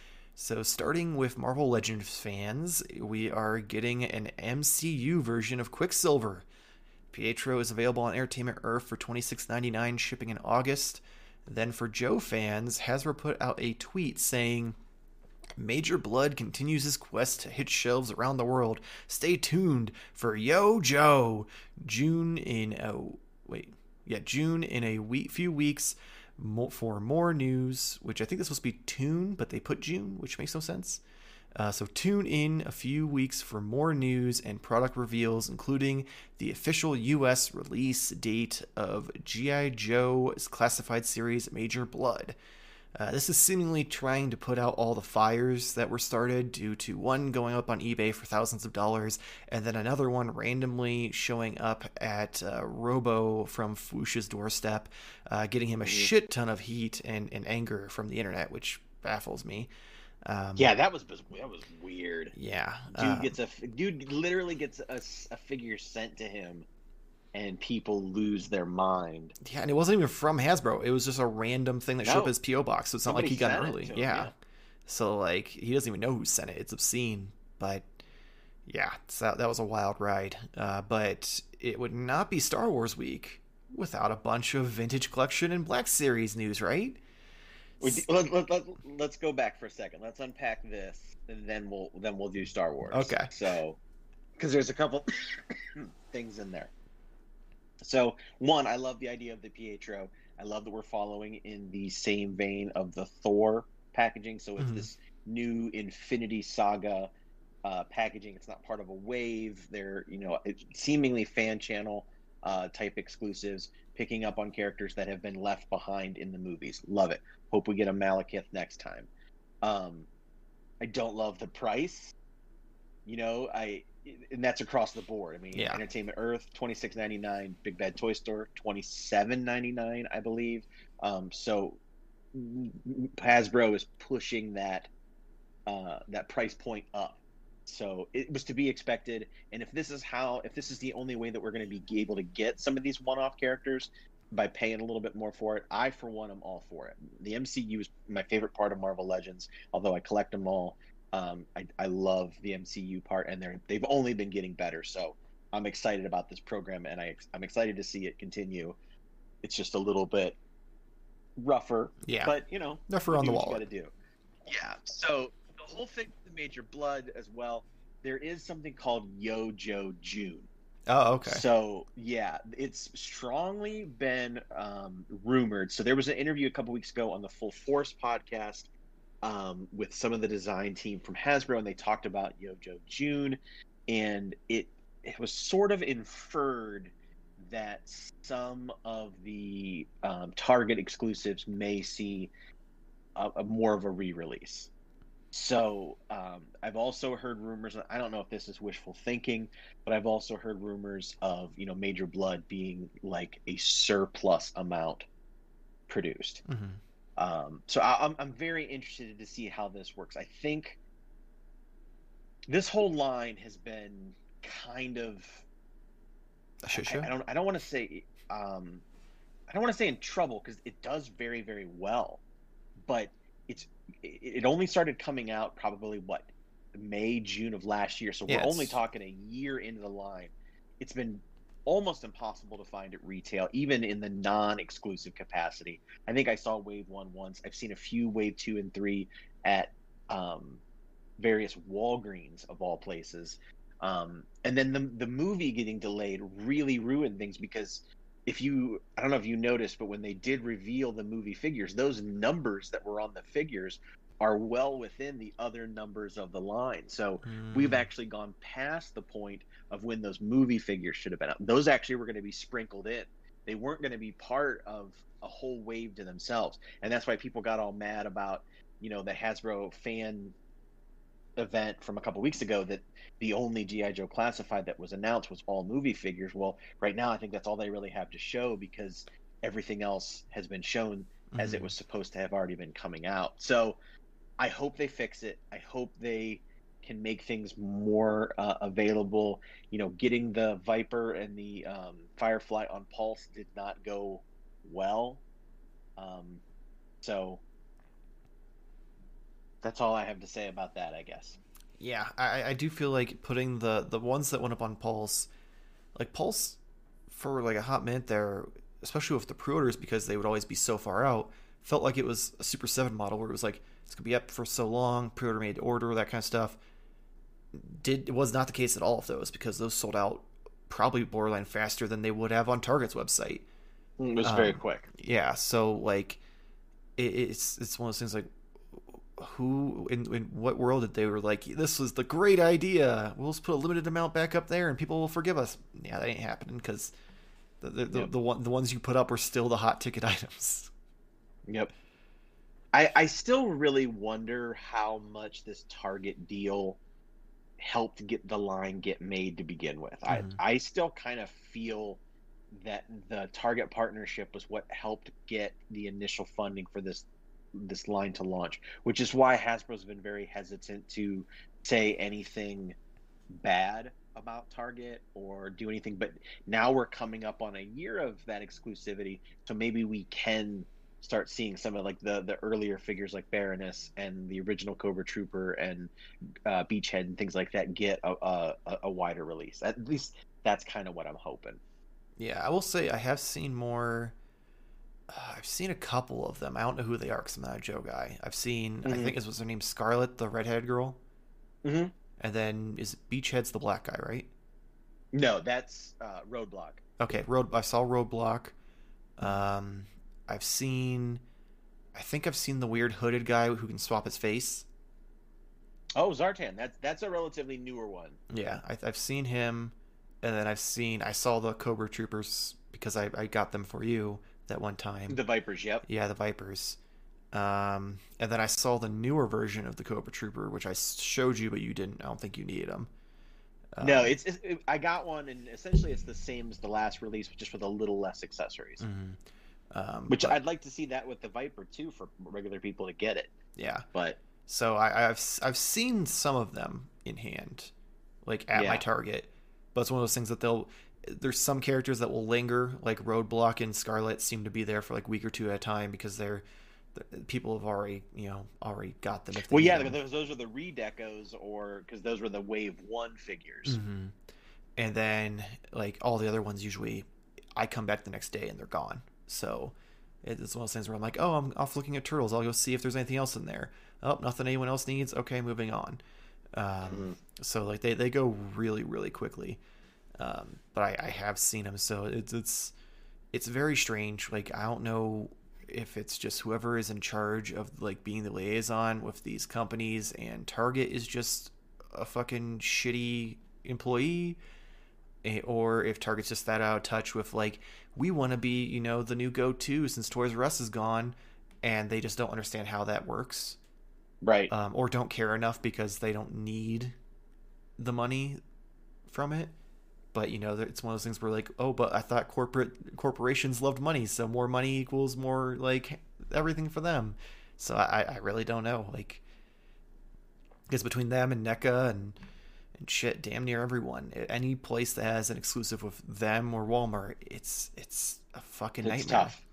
so starting with marvel legends fans we are getting an mcu version of quicksilver Pietro is available on Entertainment Earth for $26.99, shipping in August. Then for Joe fans, Hasbro put out a tweet saying, Major Blood continues his quest to hit shelves around the world. Stay tuned for Yo Joe. June in oh wait yeah June in a few weeks mo- for more news. Which I think this supposed to be Tune, but they put June, which makes no sense. Uh, so tune in a few weeks for more news and product reveals, including the official U.S. release date of G.I. Joe's classified series Major Blood. Uh, this is seemingly trying to put out all the fires that were started due to one going up on eBay for thousands of dollars, and then another one randomly showing up at uh, Robo from Fuchsia's doorstep, uh, getting him a shit ton of heat and, and anger from the internet, which baffles me. Um, Yeah, that was that was weird. yeah. Dude um, gets a dude literally gets a figure sent to him, and people lose their mind. Yeah, and it wasn't even from Hasbro. It was just a random thing that showed up No. as PO box. So it's not like he got it early. him, yeah. yeah. So like he doesn't even know who sent it. It's obscene, but yeah, so that, that was a wild ride. Uh, but it would not be Star Wars week without a bunch of vintage collection and Black Series news, right? We let, let, let, let's go back for a second. Let's unpack this, and then we'll then we'll do Star Wars. Okay. So, because there's a couple *coughs* things in there. So one, I love the idea of the Pietro. I love that we're following in the same vein of the Thor packaging. So it's Mhm. this new Infinity Saga uh, packaging. It's not part of a wave. They're you know seemingly fan channel uh, type exclusives, picking up on characters that have been left behind in the movies. Love it. Hope we get a Malekith next time. Um, I don't love the price. You know, I and that's across the board. I mean, Yeah. Entertainment Earth twenty six ninety nine, Big Bad Toy Store twenty seven ninety nine, I believe. Um, so Hasbro is pushing that uh, that price point up. So it was to be expected. And if this is how, if this is the only way that we're going to be able to get some of these one-off characters by paying a little bit more for it, I for one am all for it. The MCU is my favorite part of Marvel Legends, although I collect them all. Um, I, I love the MCU part, and they're they've only been getting better. So I'm excited about this program, and I I'm excited to see it continue. It's just a little bit rougher, Yeah. but you know, Rougher on the wall. gotta do. Yeah. So the whole thing with the Major Blood as well. There is something called Yo Joe June. Oh, okay. So yeah, it's strongly been um, rumored. So there was an interview a couple weeks ago on the Full Force podcast um, with some of the design team from Hasbro, and they talked about Yo Joe June, and it it was sort of inferred that some of the um, Target exclusives may see a, a more of a re-release. So um, I've also heard rumors. I don't know if this is wishful thinking, but I've also heard rumors of you know Major Blood being like a surplus amount produced. Mhm. Um, so I, I'm I'm very interested to see how this works. I think this whole line has been kind of A shit I. I don't I don't want to say um, I don't want to say in trouble because it does very very well, but it's it, only started coming out probably what May June of last year, so we're Yeah, only talking a year into the line. It's been almost impossible to find at retail, even in the non-exclusive capacity. I think I saw Wave One once. I've seen a few Wave Two and Three at um, various Walgreens of all places. Um, and then the the movie getting delayed really ruined things because if you I don't know if you noticed, but when they did reveal the movie figures, those numbers that were on the figures are well within the other numbers of the line. So we've Mm. actually gone past the point of when those movie figures should have been out. Those actually were going to be sprinkled in. They weren't going to be part of a whole wave to themselves. And that's why people got all mad about, you know, the Hasbro fan event from a couple weeks ago that the only GI Joe classified that was announced was all movie figures. Well, right now I think that's all they really have to show because everything else has been shown as it Mhm. was supposed to have already been coming out. So I hope they fix it. I hope they can make things more uh, available. You know, getting the Viper and the um, Firefly on Pulse did not go well. Um, so that's all I have to say about that, I guess. Yeah, I, I do feel like putting the the ones that went up on Pulse, like Pulse, for like a hot minute there, especially with the pre-orders because they would always be so far out, felt like it was a Super Seven model where it was like it's gonna be up for so long, pre-order made order, that kind of stuff. Did it was not the case at all of those because those sold out probably borderline faster than they would have on Target's website. It was very Um, quick. Yeah, so like, it, it's it's one of those things like, who in in what world did they were like this was the great idea? We'll just put a limited amount back up there and people will forgive us. Yeah, that ain't happening because the the, the, Yep. the one the ones you put up were still the hot ticket *laughs* items. Yep. I I still really wonder how much this Target deal helped get the line get made to begin with. Mhm. I I still kind of feel that the Target partnership was what helped get the initial funding for this this line to launch, which is why Hasbro's been very hesitant to say anything bad about Target or do anything. But now we're coming up on a year of that exclusivity, so maybe we can start seeing some of like the the earlier figures like Baroness and the original Cobra Trooper and uh, Beachhead and things like that get a, a, a wider release. At least that's kind of what I'm hoping. Yeah, I will say I have seen more. Uh, I've seen a couple of them. I don't know who they are because I'm not a Joe guy. I've seen. I Mhm. think is was her name Scarlet, the redheaded girl, Mm-hmm. and then is Beachhead's the black guy, right? No, that's uh, Roadblock. Okay, road. I saw Roadblock. Um, I've seen. I think I've seen the weird hooded guy who can swap his face. Oh, Zartan. That's that's a relatively newer one. Yeah, I, I've seen him, and then I've seen. I saw the Cobra Troopers because I, I got them for you that one time. The Vipers. Yep. Yeah, the Vipers. Um, and then I saw the newer version of the Cobra Trooper, which I showed you, but you didn't. I don't think you needed them. Um, no, it's, it's it, I got one, and essentially it's the same as the last release, just with a little less accessories. mhm. Um, Which but- I'd like to see that with the Viper too, for regular people to get it. yeah. But So I, I've s- I've seen some of them in hand, like at my Target, but it's one of those things that they'll. There's some characters that will linger, like Roadblock and Scarlet seem to be there for like a week or two at a time because they're people have already you know already got them. Well, yeah, those those are the redecos, or because those were the Wave One figures. hmm And then like all the other ones, usually I come back the next day and they're gone. So it's one of those things where I'm like, oh, I'm off looking at turtles. I'll go see if there's anything else in there. Oh, nothing anyone else needs. Okay, moving on. Um, Mhm. So like they, they go really really quickly. Um, but I, I have seen them, so it's it's it's very strange. Like I don't know if it's just whoever is in charge of like being the liaison with these companies, and Target is just a fucking shitty employee, or if Target's just that out of touch with like we want to be you know the new go-to since Toys R Us is gone, and they just don't understand how that works Right. um, or don't care enough because they don't need the money from it. But you know, it's one of those things where like, oh, but I thought corporate corporations loved money, so more money equals more like everything for them. So I, I really don't know. Like, because between them and NECA and and shit, damn near everyone, any place that has an exclusive with them or Walmart, it's it's a fucking It's nightmare. tough.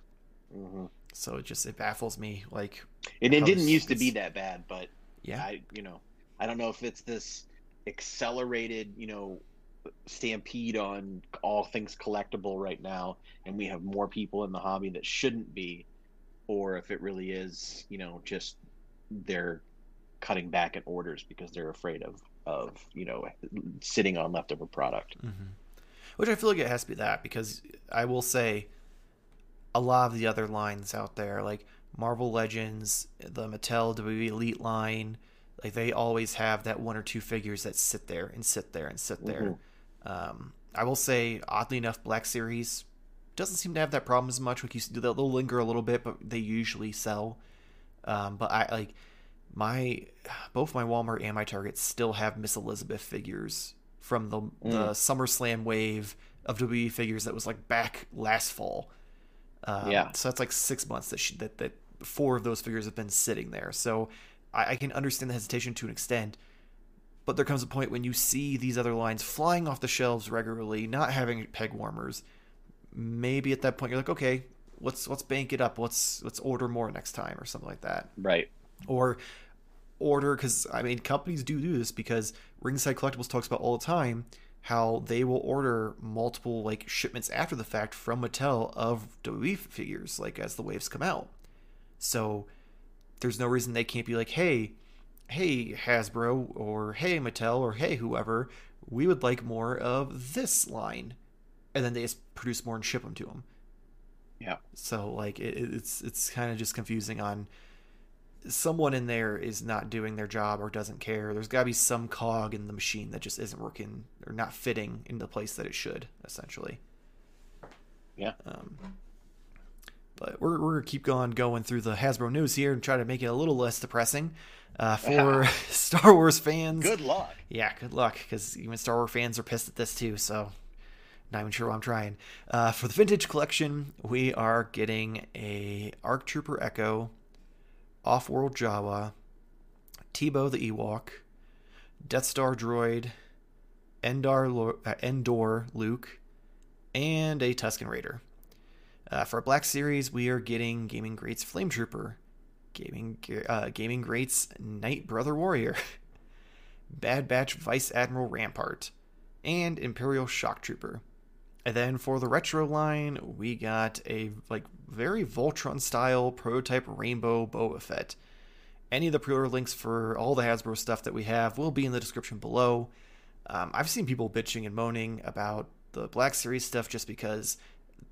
hmm So it just it baffles me. Like, And it didn't used to be that bad, but yeah, I, you know, I don't know if it's this accelerated, you know, stampede on all things collectible right now, and we have more people in the hobby that shouldn't be, or if it really is, you know, just they're cutting back in orders because they're afraid of of you know sitting on leftover product. hmm which I feel like it has to be that because I will say a lot of the other lines out there, like Marvel Legends, the Mattel WWE Elite line, like they always have that one or two figures that sit there and sit there and sit there. Um, I will say, oddly enough, Black Series doesn't seem to have that problem as much. Like you, they'll linger a little bit, but they usually sell. Um, but I like my both my Walmart and my Target still have Miss Elizabeth figures from the the SummerSlam wave of WWE figures that was like back last fall. Um, Yeah. So that's like six months that she, that that four of those figures have been sitting there. So I, I can understand the hesitation to an extent. But there comes a point when you see these other lines flying off the shelves regularly, not having peg warmers. Maybe at that point you're like, okay, let's let's bank it up. Let's let's order more next time or something like that. Right. Or order because I mean companies do do this because Ringside Collectibles talks about all the time how they will order multiple like shipments after the fact from Mattel of WWE figures like as the waves come out. So there's no reason they can't be like, hey, hey Hasbro or hey Mattel or hey whoever, we would like more of this line, and then they just produce more and ship them to them. Yeah. So like it, it's it's kind of just confusing on someone in there is not doing their job or doesn't care. There's got to be some cog in the machine that just isn't working or not fitting in the place that it should, essentially. Yeah. Um, but we're, we're going to keep going going through the Hasbro news here and try to make it a little less depressing uh, for *laughs* Star Wars fans. Good luck. Yeah, good luck, because even Star Wars fans are pissed at this too, so not even sure why I'm trying. Uh, for the Vintage Collection, we are getting a ARC Trooper Echo, Off-World Jawa, Teebo the Ewok, Death Star Droid, Endar, uh, Endor Luke, and a Tusken Raider. Uh, for Black Series, we are getting Gaming Greats Flame Trooper, Gaming uh, Gaming Greats Knight Brother Warrior, *laughs* Bad Batch Vice Admiral Rampart, and Imperial Shock Trooper. And then for the retro line, we got a like very Voltron style prototype Rainbow Boba Fett. Any of the pre-order links for all the Hasbro stuff that we have will be in the description below. Um, I've seen people bitching and moaning about the Black Series stuff just because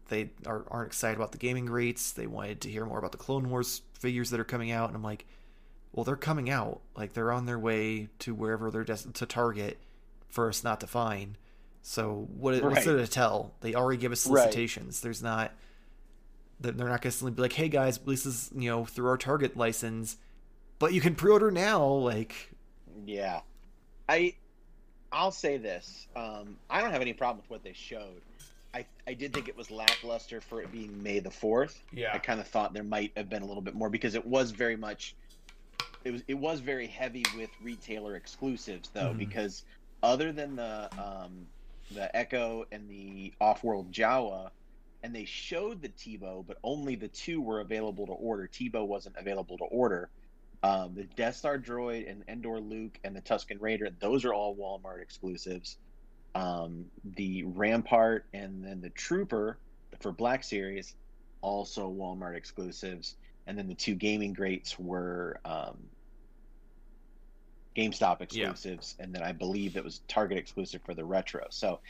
they are, aren't excited about the gaming greats. They wanted to hear more about the Clone Wars figures that are coming out, and I'm like, well, they're coming out. Like they're on their way to wherever they're destined to target for us not to find. So what? What's Right. there to tell? They already give us Right. solicitations. There's not. They're they're not going to be like, hey guys, this is you know through our Target license, but you can pre-order now. Like, Yeah, I I'll say this. Um, I don't have any problem with what they showed. I I did think it was lackluster for it being May the fourth. Yeah, I kind of thought there might have been a little bit more because it was very much. It was it was very heavy with retailer exclusives though Mhm. because other than the um, the Echo and the Off-World Jawa, and they showed the Teebo, but only the two were available to order. Teebo wasn't available to order. Um, the Death Star droid and Endor Luke and the Tusken Raider, those are all Walmart exclusives. Um, the Rampart and then the Trooper for Black Series, also Walmart exclusives. And then the two gaming greats were um, GameStop exclusives, and then I believe it was Target exclusive for the retro. So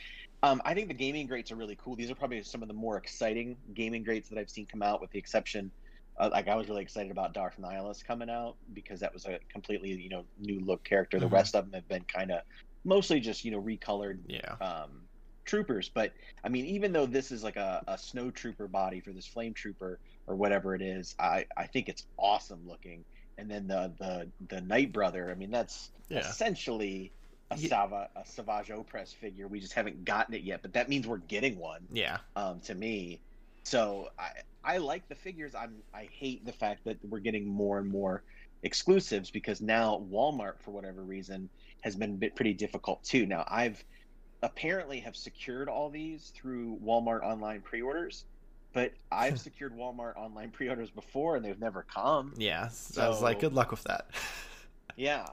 um, I think the gaming greats are really cool. These are probably some of the more exciting gaming greats that I've seen come out, with the exception. Uh, like I was really excited about Darth Nihilus coming out because that was a completely you know new look character. The Mhm. rest of them have been kind of mostly just you know recolored yeah, um, troopers. But I mean, even though this is like a, a snow trooper body for this flame trooper or whatever it is, I, I think it's awesome looking. And then the the the Night Brother, I mean, that's Yeah. essentially a Ye- Sava a Savage Opress figure. We just haven't gotten it yet, but that means we're getting one yeah. um, to me. So I I like the figures. I'm I hate the fact that we're getting more and more exclusives because now Walmart, for whatever reason, has been a bit pretty difficult too. Now I've apparently have secured all these through Walmart online pre-orders, but I've *laughs* secured Walmart online pre-orders before and they've never come. Yeah, so I was like, good luck with that. *laughs* yeah.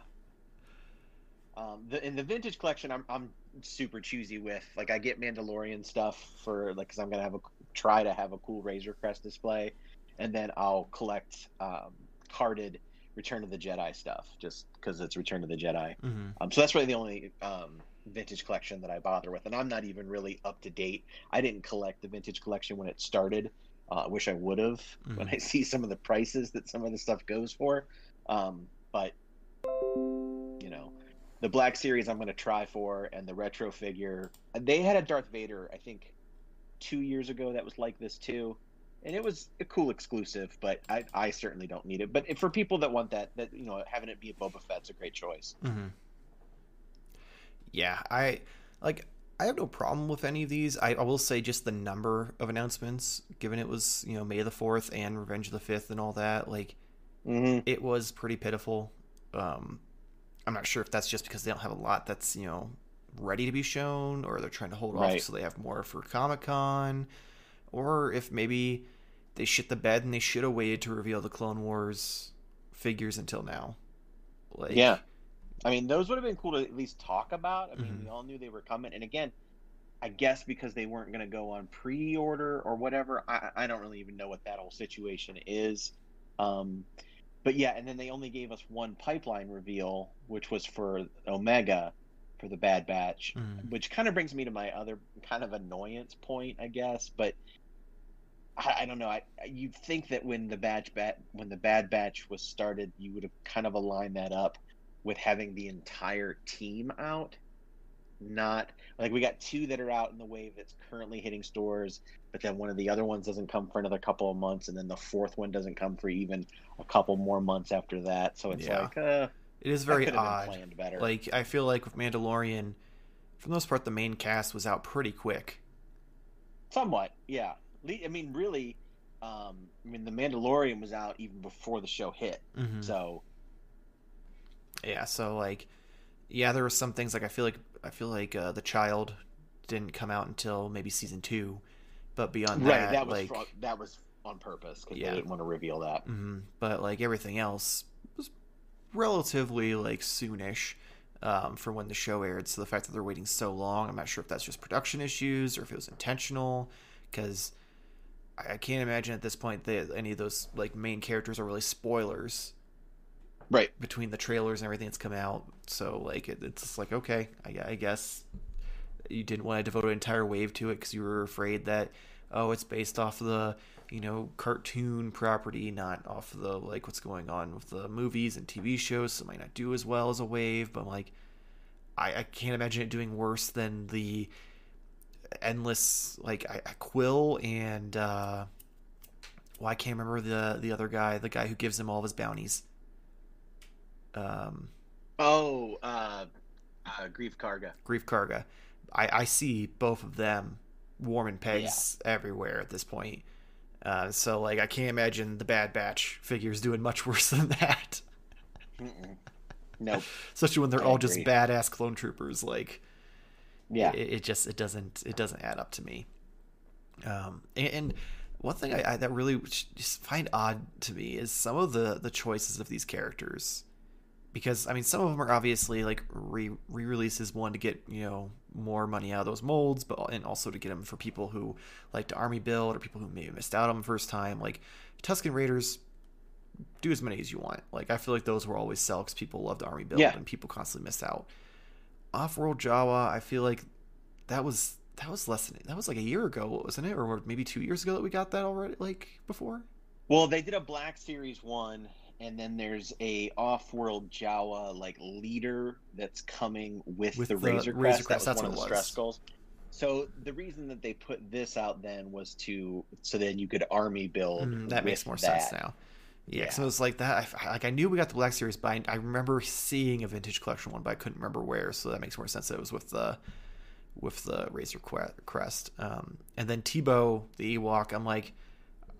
Um, the, in the vintage collection, I'm I'm super choosy with. Like, I get Mandalorian stuff for like, because I'm gonna have a try to have a cool Razor Crest display, and then I'll collect um, carded Return of the Jedi stuff just because it's Return of the Jedi. Mm-hmm. Um, so that's really the only um, vintage collection that I bother with, and I'm not even really up to date. I didn't collect the vintage collection when it started. Uh, I wish I would have mm-hmm. when I see some of the prices that some of the stuff goes for. Um, but you know, the Black Series I'm going to try for, and the retro figure. They had a Darth Vader, I think, two years ago that was like this too, and it was a cool exclusive. But I, I certainly don't need it. But for people that want that, that you know, having it be a Boba Fett's a great choice. Mm-hmm yeah, I like I have no problem with any of these. I, I, will say just the number of announcements, given it was you know May the Fourth and Revenge of the Fifth and all that, like mm-hmm. it was pretty pitiful. Um, I'm not sure if that's just because they don't have a lot that's you know ready to be shown, or they're trying to hold right. off so they have more for Comic Con, or if maybe they shit the bed and they should have waited to reveal the Clone Wars figures until now. Like, yeah, I mean, those would have been cool to at least talk about. I mean, mm-hmm. we all knew they were coming, and again, I guess because they weren't going to go on pre-order or whatever. I, I don't really even know what that whole situation is. Um, but yeah, and then they only gave us one pipeline reveal, which was for Omega, for the Bad Batch, mm. which kind of brings me to my other kind of annoyance point, I guess. But I, I don't know. I you'd think that when the batch bat when the Bad Batch was started, you would have kind of aligned that up with having the entire team out. Not like we got two that are out in the wave that's currently hitting stores, but then one of the other ones doesn't come for another couple of months, and then the fourth one doesn't come for even a couple more months after that. So it's yeah. like, uh, it is very odd. Like I feel like with Mandalorian, for the most part, the main cast was out pretty quick. Somewhat, yeah. I mean, really, um, I mean, the Mandalorian was out even before the show hit. Mm-hmm. So yeah, so like, yeah, there were some things like I feel like I feel like uh, the child didn't come out until maybe season two, but beyond right, that, that was like that was on purpose because yeah. they didn't want to reveal that. Mm-hmm. But like everything else was relatively like soonish. Um, for when the show aired. So the fact that they're waiting so long, I'm not sure if that's just production issues or if it was intentional. Because I, I can't imagine at this point that any of those like main characters are really spoilers right between the trailers and everything that's come out. So like it, it's just like okay, I, I, guess you didn't want to devote an entire wave to it because you were afraid that oh it's based off the you know cartoon property, not off the like what's going on with the movies and TV shows. So it might not do as well as a wave, but like I, I can't imagine it doing worse than the endless like I, I Kuiil and uh well I can't remember the the other guy, the guy who gives him all of his bounties. Um, oh, uh, uh, Greef Karga. Greef Karga. I, I see both of them warming pegs yeah. everywhere at this point. Uh, so like I can't imagine the Bad Batch figures doing much *laughs* worse than that. No, nope. *laughs* especially when they're I all agree. just badass clone troopers. Like, yeah, it, it, just it doesn't it doesn't add up to me. Um, and, and one thing I, I, that really just find odd to me is some of the the choices of these characters because I mean some of them are obviously like re releases one to get you know more money out of those molds, but and also to get them for people who like to army build or people who maybe missed out on them first time. Like Tusken Raiders, do as many as you want. Like I feel like those were always sell because people love the army build yeah. and people constantly miss out. Off World Jawa, I feel like that was that was less than that was like a year ago, wasn't it, or maybe two years ago that we got that already, like before. Well, they did a Black Series one and then there's a off-world Jawa like leader that's coming with, with the, the Razor Crest. Razor Crest. That was one of the stress goals. So the reason that they put this out then was to so then you could army build. Mm, that makes more that. sense now. Yeah, so it was like that. I, like I knew we got the Black Series, but I, I, remember seeing a vintage collection one, but I couldn't remember where. So that makes more sense. That it was with the with the Razor Crest. Um, and then Teebo, the Ewok. I'm like,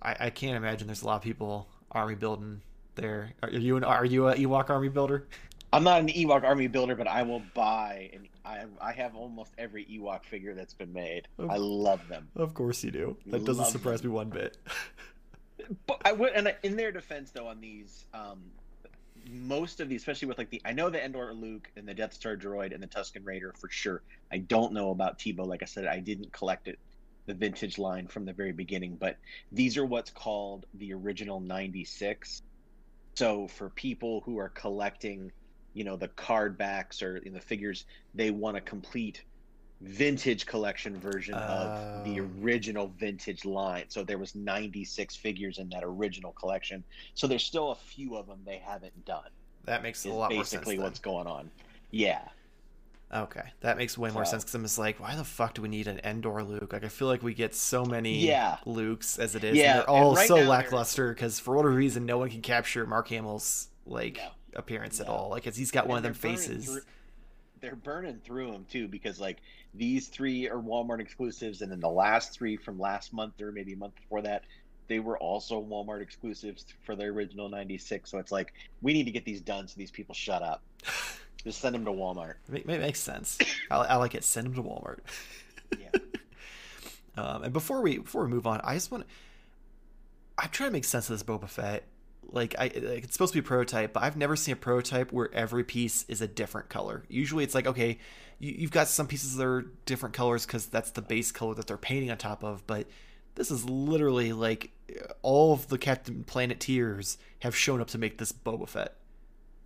I, I can't imagine there's a lot of people army building there. Are you an are you a Ewok army builder? I'm not an Ewok army builder, but I will buy and I have, I have almost every Ewok figure that's been made. I love them. Of course you do. That doesn't surprise them. me one bit. *laughs* But I would, and in their defense, though, on these, um, most of these, especially with like the, I know the Endor Luke and the Death Star droid and the Tusken Raider for sure. I don't know about Teebo. Like I said, I didn't collect it, the vintage line from the very beginning. But these are what's called the original '96. So for people who are collecting, you know, the card backs or in the figures, they want a complete vintage collection version of the Oh. original vintage line. So there was 96 figures in that original collection. So there's still a few of them they haven't done. That makes a lot more sense. basically then. what's going on. Yeah. Okay, that makes way more So- sense because I'm just like, why the fuck do we need an Endor Luke? Like, I feel like we get so many Yeah. Lukes as it is. Yeah, and they're and all right so lackluster because for whatever reason, no one can capture Mark Hamill's like No. appearance at all. Like, he's got one of And them faces. through- they're burning through them too because like these three are Walmart exclusives, and then the last three from last month or maybe a month before that, they were also Walmart exclusives for the original '96. So it's like we need to get these done so these people shut up. *laughs* Just send him to Walmart. It ma- makes sense. I, I like it. Send him to Walmart. Yeah. *laughs* Um, and before we before we move on, I just want I'm trying to make sense of this Boba Fett. Like I like it's supposed to be a prototype, but I've never seen a prototype where every piece is a different color. Usually it's like okay, you, you've got some pieces that are different colors because that's the base color that they're painting on top of. But this is literally like all of the Captain Planeteers have shown up to make this Boba Fett.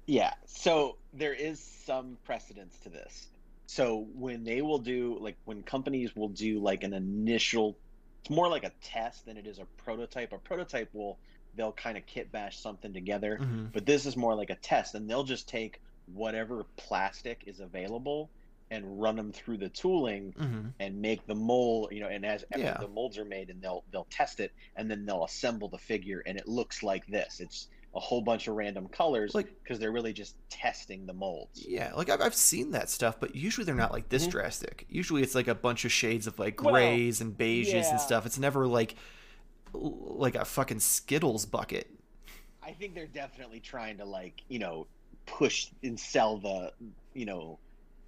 Yeah. So there is some precedence to this. So when they will do like when companies will do like an initial it's more like a test than it is a prototype. A prototype will they'll kind of kit bash something together, Mhm. but this is more like a test and they'll just take whatever plastic is available and run them through the tooling Mhm. and make the mold, you know, and as Yeah. the molds are made and they'll they'll test it and then they'll assemble the figure and it looks like this. It's a whole bunch of random colors Like because they're really just testing the molds. Yeah, like I've, I've seen that stuff, but usually they're not like this Mhm. drastic. Usually it's like a bunch of shades of like Well, grays and beiges yeah. and stuff. It's never like like a fucking Skittles bucket. I think they're definitely trying to like, you know, push and sell the, you know,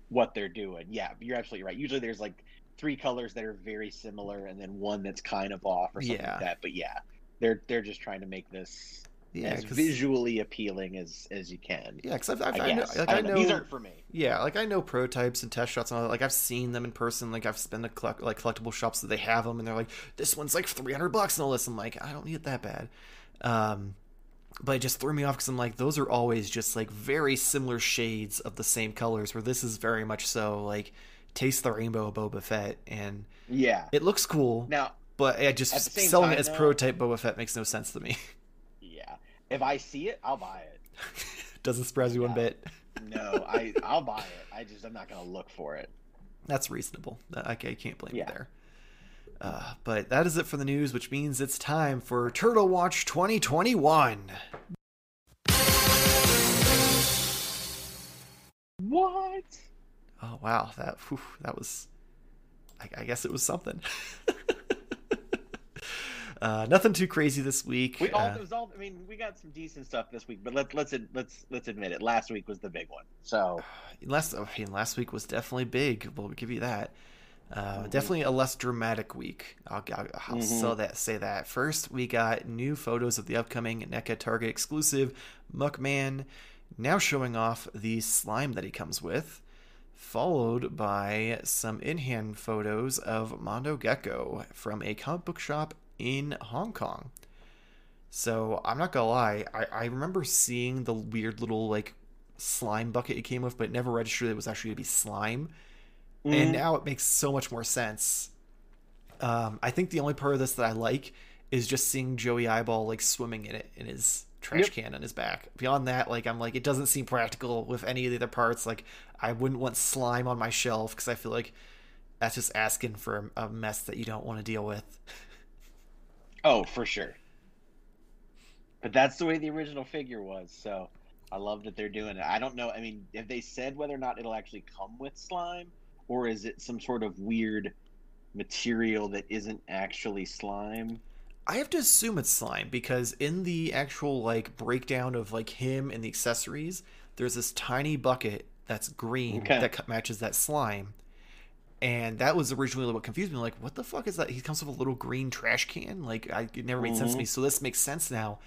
what they're doing. Yeah, you're absolutely right. Usually there's like three colors that are very similar and then one that's kind of off or something Yeah. like that. But yeah, they're they're just trying to make this Yeah, as visually appealing as as you can. yeah, because I've, I've, I I, know, like I I know. These aren't for me. yeah, like I know prototypes and test shots and all that. Like I've seen them in person. Like I've been to collect, like collectible shops that they have them, and they're like, this one's like three hundred bucks and all this. I'm like, I don't need it that bad. Um, but it just threw me off because I'm like, those are always just like very similar shades of the same colors. Where this is very much so like taste the rainbow Boba Fett, and Yeah. it looks cool, Now, but I just At the same selling time, it as though- prototype Boba Fett makes no sense to me. *laughs* yeah. If I see it, I'll buy it. *laughs* Doesn't surprise me one bit. *laughs* No, I I'll buy it. I just I'm not gonna look for it. That's reasonable. I, I can't blame you there. Uh, but that is it for the news, which means it's time for Turtle Watch 2021. What? Oh wow, that whew, that was. I, I guess it was something. *laughs* uh, nothing too crazy this week. We all Uh, was all. I mean, we got some decent stuff this week, but let's let's let's let's admit it. Last week was the big one. So *sighs* last I mean, last week was definitely big. We'll give you that. Uh, Mhm. Definitely a less dramatic week. I'll, I'll, I'll Mhm. so that say that. First, we got new photos of the upcoming NECA Target exclusive Muckman, now showing off the slime that he comes with, followed by some in-hand photos of Mondo Gecko from a comic book shop in Hong Kong. So I'm not gonna lie, I, I remember seeing the weird little like slime bucket it came with, but it never registered it was actually gonna be slime. And Mhm. now it makes so much more sense. Um, I think the only part of this that I like is just seeing Joey Eyeball like swimming in it in his trash Yep. can on his back. Beyond that, like I'm like it doesn't seem practical with any of the other parts. Like I wouldn't want slime on my shelf because I feel like that's just asking for a mess that you don't want to deal with. *laughs* oh, for sure. But that's the way the original figure was. So I love that they're doing it. I don't know. I mean, have they said whether or not it'll actually come with slime, or is it some sort of weird material that isn't actually slime? I have to assume it's slime because in the actual like breakdown of like him and the accessories, there's this tiny bucket that's green Okay. that matches that slime. And that was originally what confused me. Like, what the fuck is that? He comes with a little green trash can. Like, I it never made sense to me. So this makes sense now.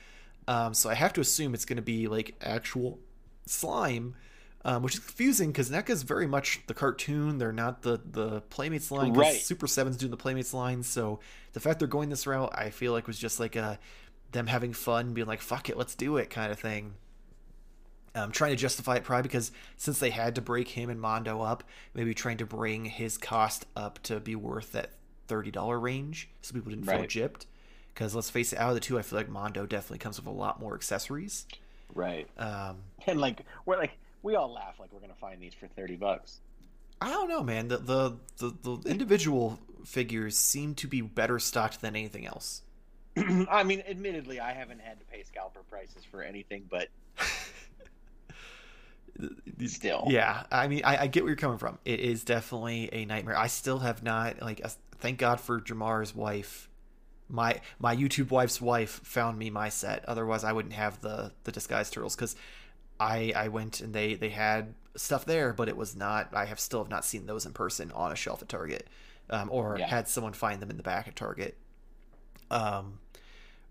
Um, so I have to assume it's going to be like actual slime, um, which is confusing because NECA's very much the cartoon. They're not the the Playmates line. Right. Super7's doing the Playmates line. So the fact they're going this route, I feel like was just like a them having fun, being like "fuck it, let's do it" kind of thing. Um, trying to justify it probably because since they had to break him and Mondo up, maybe trying to bring his cost up to be worth that thirty dollar range, so people didn't feel Right. gypped. Because let's face it, out of the two, I feel like Mondo definitely comes with a lot more accessories. Right. Um, And like we're like we all laugh like we're gonna find these for thirty bucks. I don't know, man. The, the the the individual figures seem to be better stocked than anything else. *clears throat* I mean, admittedly, I haven't had to pay scalper prices for anything, but *laughs* still, Yeah, I mean, I, I get where you're coming from. It is definitely a nightmare. I still have not like. Thank God for Jamar's wife. My my YouTube wife's wife found me my set. Otherwise, I wouldn't have the the disguised turtles because I I went and they they had stuff there, but it was not. I have still have not seen those in person on a shelf at Target, um, or Yeah. had someone find them in the back at Target. Um,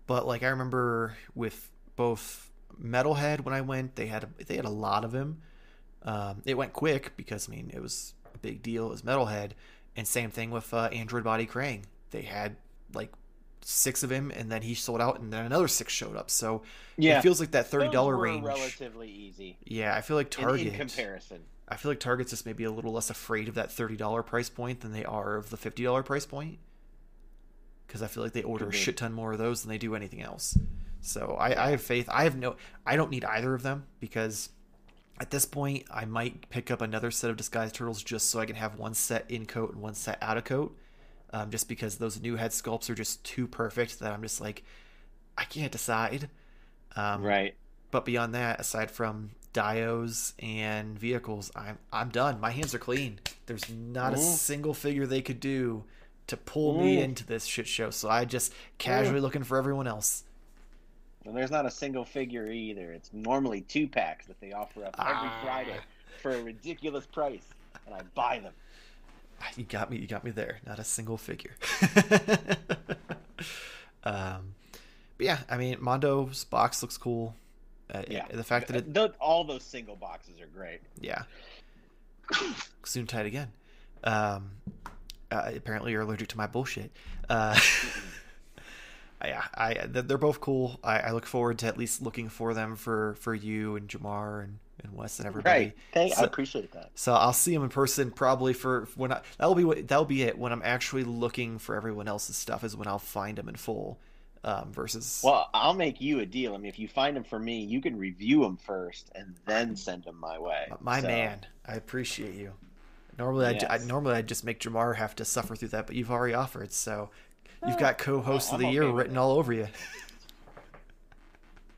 but like I remember with both Metalhead when I went, they had a, they had a lot of him. Um, it went quick because I mean it was a big deal. It was Metalhead, and same thing with uh, Android Body Krang. They had like six of him, and then he sold out, and then another six showed up. So yeah, it feels like that thirty dollar range. relatively easy Yeah, I feel like Target. in comparison. I feel like Target's just maybe a little less afraid of that thirty dollar price point than they are of the fifty dollar price point. Because I feel like they order a shit ton more of those than they do anything else. So I, I have faith. I have no. I don't need either of them because at this point I might pick up another set of disguised turtles just so I can have one set in coat and one set out of coat. Um, just because those new head sculpts are just too perfect that I'm just like I can't decide. Um, right. but beyond that, aside from dios and vehicles, I'm I'm done. My hands are clean. There's not a single figure they could do to pull me into this shit show. So I just casually looking for everyone else. And there's not a single figure either. It's normally two packs that they offer up every Ah. Friday for a ridiculous price, and I buy them. You got me. You got me there. Not a single figure. *laughs* um, but yeah, I mean, Mondo's box looks cool. Uh, Yeah. The fact that it, Tho- all those single boxes are great. yeah, *coughs* soon tight again. Um, uh, apparently you're allergic to my bullshit. Uh, *laughs* yeah, I th- they're both cool. I, I look forward to at least looking for them for for you and Jamar and, and Wes and everybody. Right. Thank, I appreciate that. So I'll see them in person probably for when I that'll be what that'll be it when I'm actually looking for everyone else's stuff is when I'll find them in full. Um, versus Well, I'll make you a deal. I mean, if you find them for me, you can review them first and then send them my way. my So, man, I appreciate you. Normally, I'd, I normally I'd just make Jamar have to suffer through that, but you've already offered, so you've Oh, got co-host of the okay year with written all over you.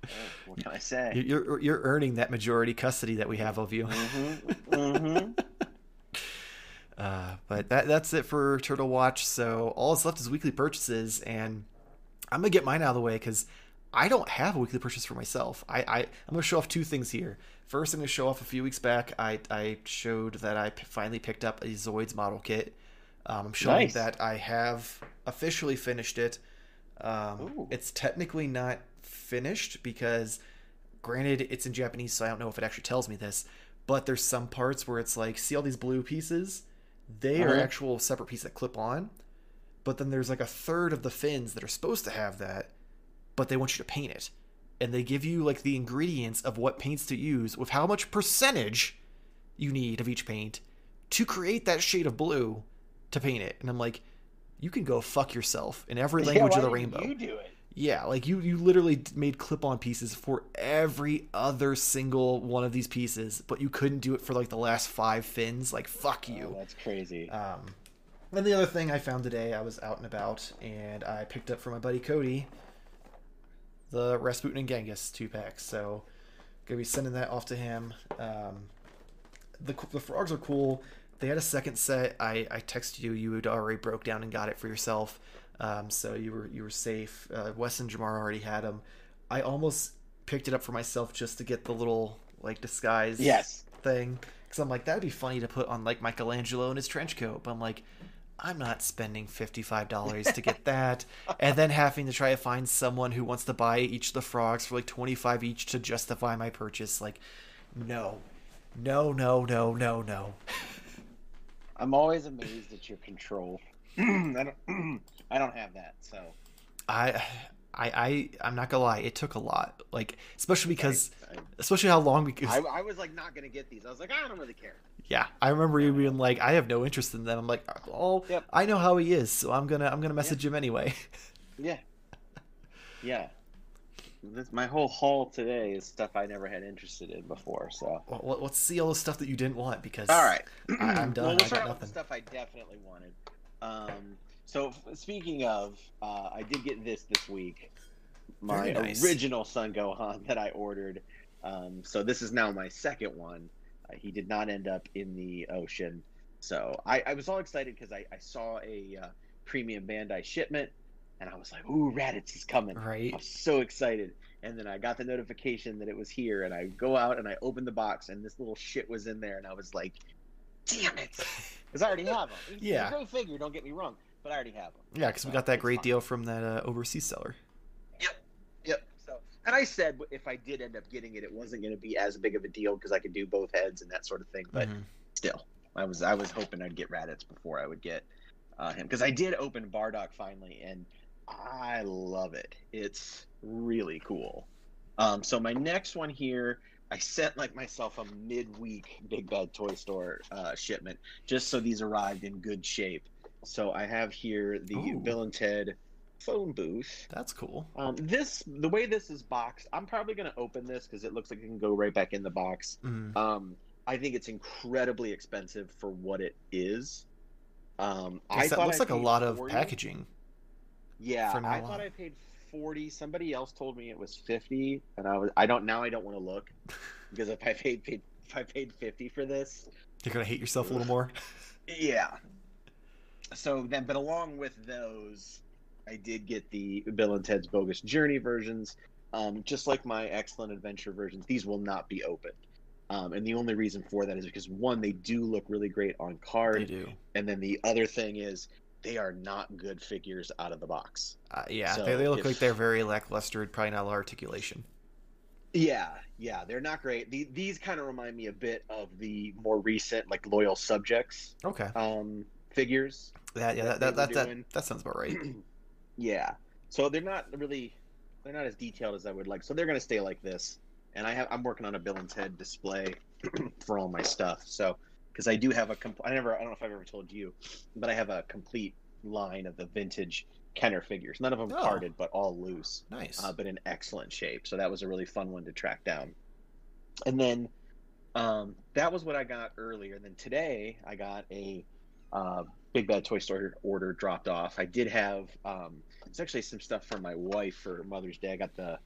oh, *laughs* What can I say? You're you're- you're earning that majority custody that we have of you. Mm-hmm. *laughs* Mm-hmm. Uh, but that that's it for Turtle Watch. So all that's left is weekly purchases, and I'm gonna get mine out of the way because I don't have a weekly purchase for myself. I, I I'm gonna show off two things here. First, I'm gonna show off a few weeks back. I I showed that I p- finally picked up a Zoids model kit. Um, I'm showing Nice. that I have officially finished it. Um, it's technically not finished because, granted, it's in Japanese, so I don't know if it actually tells me this. But there's some parts where it's like, see all these blue pieces? They are Uh-huh. actual separate pieces that clip on. But then there's like a third of the fins that are supposed to have that, but they want you to paint it. And they give you like the ingredients of what paints to use with how much percentage you need of each paint to create that shade of blue to paint it. And I'm like, you can go fuck yourself in every language yeah, of the rainbow. You do it. Yeah, like you you literally made clip-on pieces for every other single one of these pieces, but you couldn't do it for like the last 5 fins. Like fuck Oh, you. that's crazy. Um and the other thing I found today, I was out and about and I picked up for my buddy Cody the Rasputin and Genghis two packs. So gonna be sending that off to him. Um, the the frogs are cool. They had a second set. I I texted you. You had already broke down and got it for yourself. Um, so you were you were safe. Uh, Wes and Jamar already had them. I almost picked it up for myself just to get the little like disguise Yes. thing because I'm like that'd be funny to put on like Michelangelo in his trench coat. But I'm like, I'm not spending fifty five dollars to get *laughs* that, and then having to try to find someone who wants to buy each of the frogs for like twenty five each to justify my purchase. Like, no, no, no, no, no, no. *laughs* I'm always amazed at your control. *clears throat* I don't. *clears throat* I don't have that. So I. I, I I'm not gonna lie, it took a lot. Like especially because I, especially how long because I, I was like not gonna get these. I was like, I don't really care. Yeah, I remember you being like, "I have no interest in them." I'm like, "Oh, Yep. I know how he is, so I'm gonna I'm gonna message him anyway." *laughs* Yeah. Yeah. This, my whole haul today is stuff I never had interested in before. So. well, let- let's see all the stuff that you didn't want because All right. I, I'm done. Well, I we'll got start with nothing. stuff I definitely wanted. Um, so speaking of, uh, I did get this this week. My nice. original Son Gohan that I ordered. Um, so this is now my second one. Uh, he did not end up in the ocean. So I, I was all excited because I, I saw a uh, premium Bandai shipment, and I was like, "Ooh, Raditz is coming!" Right. I Right? was so excited. And then I got the notification that it was here, and I go out and I open the box, and this little shit was in there, and I was like, "Damn it!" *laughs* Because I already have them. Yeah. a great figure. Don't get me wrong, but I already have them. Yeah, because we got that great deal from that uh, overseas seller. Yep. Yep. So, and I said if I did end up getting it, it wasn't going to be as big of a deal because I could do both heads and that sort of thing. But Mhm. still, I was I was hoping I'd get Raditz before I would get uh, him because I did open Bardock finally, and I love it. It's really cool. Um, so my next one here, I sent like myself a midweek Big Bad Toy Store uh, shipment just so these arrived in good shape. So I have here the Ooh. Bill and Ted phone booth. That's cool. Um, this the way this is boxed, I'm probably going to open this because it looks like it can go right back in the box. Mm. Um, I think it's incredibly expensive for what it is. Um, I that looks I like a lot of 40. packaging. Yeah, I on. thought I paid forty. Somebody else told me it was fifty, and I was I don't now I don't want to look *laughs* because if I paid, paid if I paid fifty for this, You're gonna hate yourself a little more. *laughs* yeah. So then, but along with those, I did get the Bill and Ted's Bogus Journey versions. Um, just like my Excellent Adventure versions, these will not be opened. Um, and the only reason for that is because one, they do look really great on They card, do. and then the other thing is they are not good figures out of the box. Uh, yeah, So they, they look if- like they're very lackluster. Probably not a lot of articulation. Yeah, yeah, they're not great. The, these kind of remind me a bit of the more recent, like loyal subjects Okay. um, figures. That yeah, that that that that, that, that sounds about right. *clears throat* yeah, so they're not really, they're not as detailed as I would like. So they're gonna stay like this. And I have, I'm working on a Bill and Ted display *clears throat* for all my stuff. So, because I do have a, compl- I never, I don't know if I've ever told you, but I have a complete line of the vintage Kenner figures. None of them Oh. carded, but all loose. Nice. uh, but in excellent shape. So that was a really fun one to track down. And then um, that was what I got earlier. And then today I got a uh, Big Bad Toy Store order dropped off. I did have um, it's actually some stuff for my wife for Mother's Day. I got the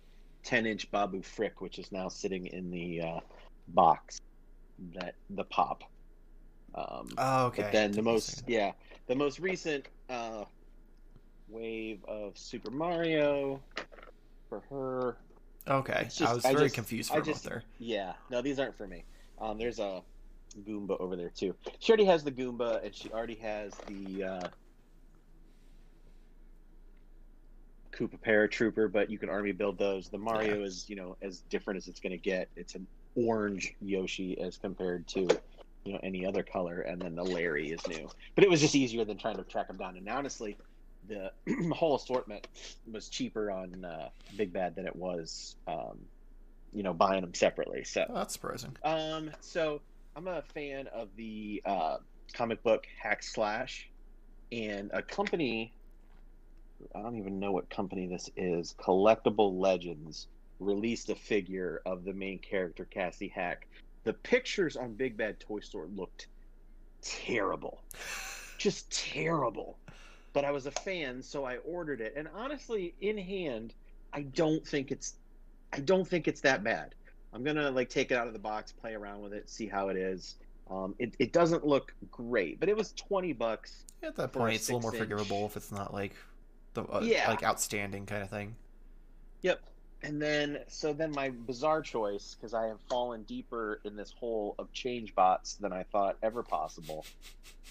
10 inch Babu Frick, which is now sitting in the uh, box that the pop. Um, oh, okay. but then the Took me a most, yeah, the most recent uh, wave of Super Mario for her. Okay. Just- I was I very just- confused for moment just- there. Yeah, no, these aren't for me. Um, there's a Goomba over there too. She already has the Goomba, and she already has the uh, Koopa Paratrooper. But you can army build those. The Mario is, you know, as different as it's going to get. It's an orange Yoshi as compared to, you know, any other color, and then the Larry is new. But it was just easier than trying to track them down. And honestly, the *clears throat* whole assortment was cheaper on uh, Big Bad than it was, um, you know, buying them separately. So. Oh, that's surprising. Um, so I'm a fan of the uh, comic book Hack Slash, and a company. I don't even know what company this is. Collectible Legends released a figure of the main character Cassie Hack. The pictures on Big Bad Toy Store looked terrible, just terrible. But I was a fan, so I ordered it. And honestly, in hand, I don't think it's, I don't think it's that bad. I'm gonna like take it out of the box, play around with it, see how it is. Um, it, it doesn't look great, but it was twenty bucks. At that a point, it's a little more six-inch- forgivable if it's not like the uh, Yeah. like outstanding kind of thing. Yep. And then, so then my bizarre choice, because I have fallen deeper in this hole of change bots than I thought ever possible.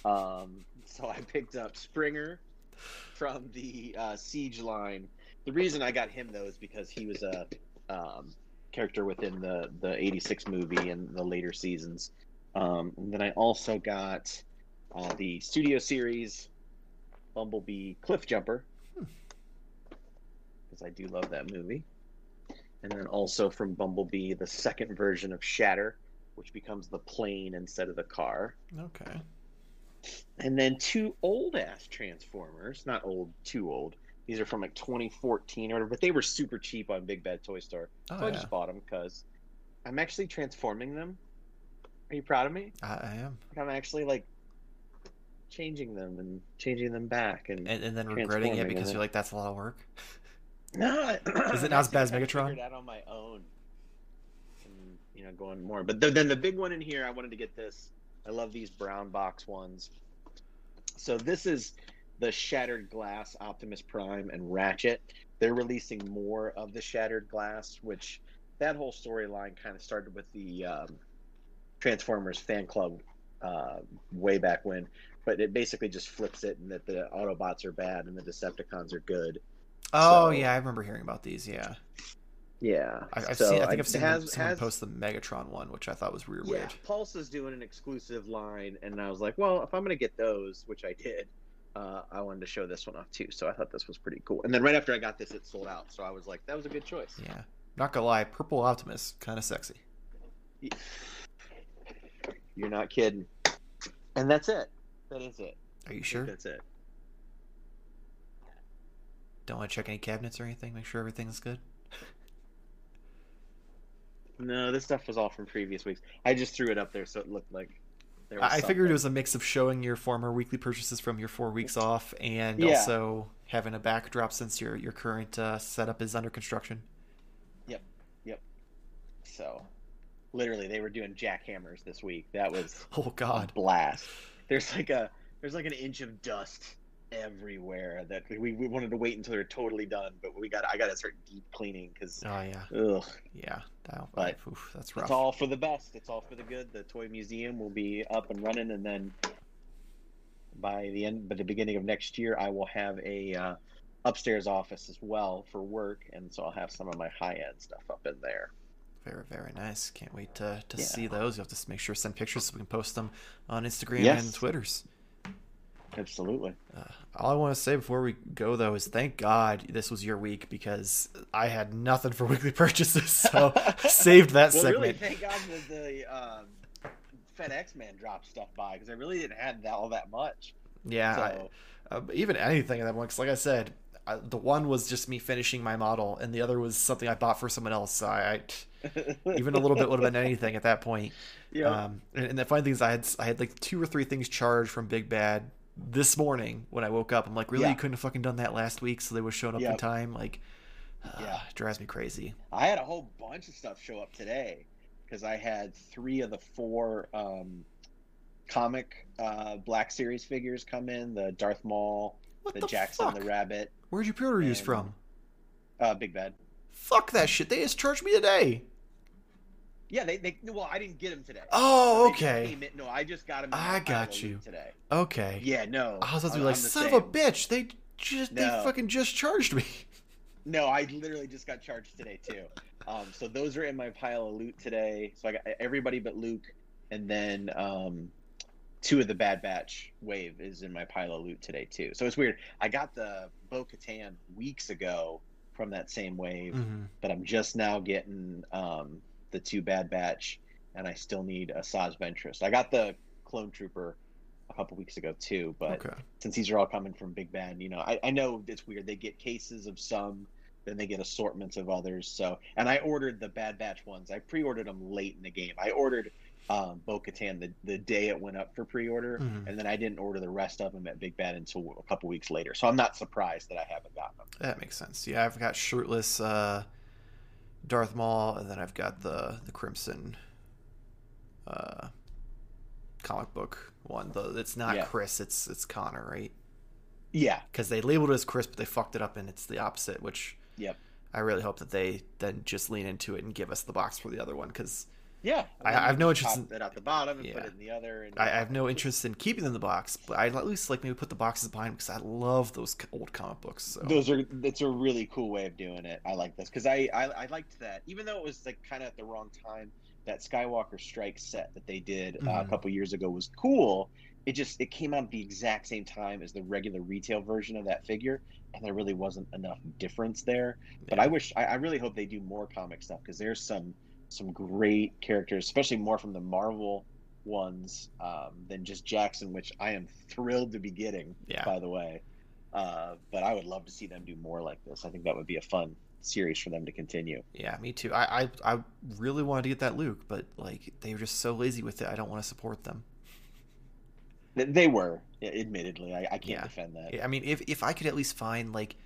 Um, so I picked up Springer from the uh, Siege line. The reason I got him though is because he was a um, character within the the '86 movie and the later seasons. Um, and then I also got uh, the studio series Bumblebee Cliff Jumper because I do love that movie. And then also from Bumblebee, the second version of Shatter, which becomes the plane instead of the car. Okay. And then two old ass Transformers, not old, too old. These are from like 2014 or whatever, but they were super cheap on Big Bad Toy Store. Oh, so I yeah. just bought them because I'm actually transforming them. Are you proud of me? I, I am. I'm actually like changing them and changing them back and, And, and then regretting it because you're like, that's a lot of work. *laughs* No, Is it not as bad as Megatron? Figured out on my own, and you know, going more. But the, then the big one in here, I wanted to get this. I love these brown box ones. So this is the Shattered Glass Optimus Prime and Ratchet. They're releasing more of the Shattered Glass, which that whole storyline kind of started with the um, Transformers fan club uh, way back when. But it basically just flips it, and that the Autobots are bad and the Decepticons are good. Oh So- yeah, I remember hearing about these. Yeah, Yeah, I, I've So seen. I think I've seen has- someone has- post the Megatron one, which I thought was weird. Yeah, Weird. Pulse is doing an exclusive line, and I was like, well, if I'm gonna get those, which I did, uh, I wanted to show this one off too. So I thought this was pretty cool. And then right after I got this, it sold out. So I was like, that was a good choice. Yeah. Not gonna lie, Purple Optimus, kind of sexy. You're not kidding. And that's it. That is it. Are you sure? That's it. Don't want to check any cabinets or anything. Make sure everything's good. No, this stuff was all from previous weeks. I just threw it up there so it looked like. There was I I figured it was a mix of showing your former weekly purchases from your four weeks off and Yeah. also having a backdrop since your your current uh, setup is under construction. Yep, yep. So, literally, they were doing jackhammers this week. That was *laughs* Oh God. blast. There's like a there's like an inch of dust everywhere that we, we wanted to wait until they're totally done, but we got I got to start deep cleaning because Oh yeah. ugh, Yeah. That, But oof, that's rough. it's all for the best. It's all for the good. The toy museum will be up and running, and then by the end, by the beginning of next year, I will have a uh, upstairs office as well for work, and so I'll have some of my high end stuff up in there. Very, very nice. Can't wait to, to Yeah. see those. You have to make sure to send pictures so we can post them on Instagram Yes. and Twitters. Absolutely. Uh, all I want to say before we go, though, is thank God this was your week because I had nothing for *laughs* weekly purchases, so *laughs* saved that well, really, thank God that the um, FedEx man dropped stuff by because I really didn't have that, all that much. Yeah, I- uh, even anything in that one. 'cause like I said, I, the one was just me finishing my model, and the other was something I bought for someone else. So I, I *laughs* even a little bit would have been anything at that point. yeah, Um, and, and the funny thing is, I had I had like two or three things charged from Big Bad this morning when I woke up. I'm like, really, Yeah. you couldn't have fucking done that last week, so they were showing up in time. Like, *sighs* Yeah. it drives me crazy. I had a whole bunch of stuff show up today because I had three of the four um, comic uh, Black Series figures come in: the Darth Maul, the, the, Jaxxon, fuck? the Rabbit, Where'd you pre-order these from? uh, Big Bad. Fuck that shit. They just charged me today. Yeah, they, they well, I didn't get them today. Oh, okay. in- no, I just got them. I got you. today. Okay. Yeah, no. I was about to be like, son of a bitch. They just they fucking just charged me. *laughs* No, I literally just got charged today too. Um, so those are in my pile of loot today. So I got everybody but Luke, and then um, two of the Bad Batch wave is in my pile of loot today too. So it's weird. I got the Bo Katan weeks ago from that same wave, Mhm. but I'm just now getting um, the two Bad Batch, and I still need Asajj Ventress. I got the Clone Trooper a couple weeks ago too, but Okay. since these are all coming from Big Bad, you know, I, I know it's weird. They get cases of some, then they get assortments of others. So, and I ordered the Bad Batch ones. I pre-ordered them late in the game. I ordered um, Bo-Katan the, the day it went up for pre-order, Mhm. and then I didn't order the rest of them at Big Bad until a couple weeks later. So I'm not surprised that I haven't gotten them. That makes sense. Yeah, I've got shirtless uh, Darth Maul, and then I've got the the Crimson uh, comic book one. The it's not Yeah. Chris, it's it's Carnor, right? Yeah. Because they labeled it as Chris, but they fucked it up and it's the opposite, which Yep. I really hope that they then just lean into it and give us the box for the other one because Yeah. I- I have no interest in- it out the bottom and Yeah. put it in the other. And I, I have no interest in keeping them in the box, but I'd at least like maybe put the boxes behind because I love those old comic books. So Those are that's a really cool way of doing it. I like this because I, I I liked that even though it was like kind of at the wrong time. That Skywalker Strike set that they did uh, a Mhm. couple years ago was cool. It just it came out at the exact same time as the regular retail version of that figure, and there really wasn't enough difference there. But I wish I, I really hope they do more comic stuff because there's some some great characters, especially more from the Marvel ones um, than just Jaxxon, which I am thrilled to be getting. Yeah. By the way, uh, but I would love to see them do more like this. I think that would be a fun series for them to continue. Yeah, me too. I, I I really wanted to get that Luke, but like they were just so lazy with it. I don't want to support them. They- were, admittedly, I, I can't Yeah. defend that. I mean, if if I could at least find like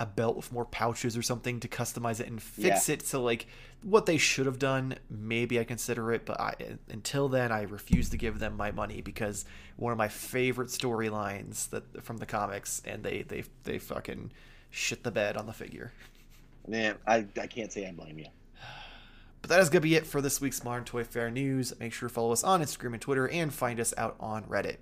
a belt with more pouches or something to customize it and fix it to like what they should have done, maybe I consider it. But I, until then, I refuse to give them my money because one of my favorite storylines that from the comics, and they they they fucking shit the bed on the figure. Man, I, I can't say I blame you. But that is going to be it for this week's Modern Toy Fair news. Make sure to follow us on Instagram and Twitter and find us out on Reddit.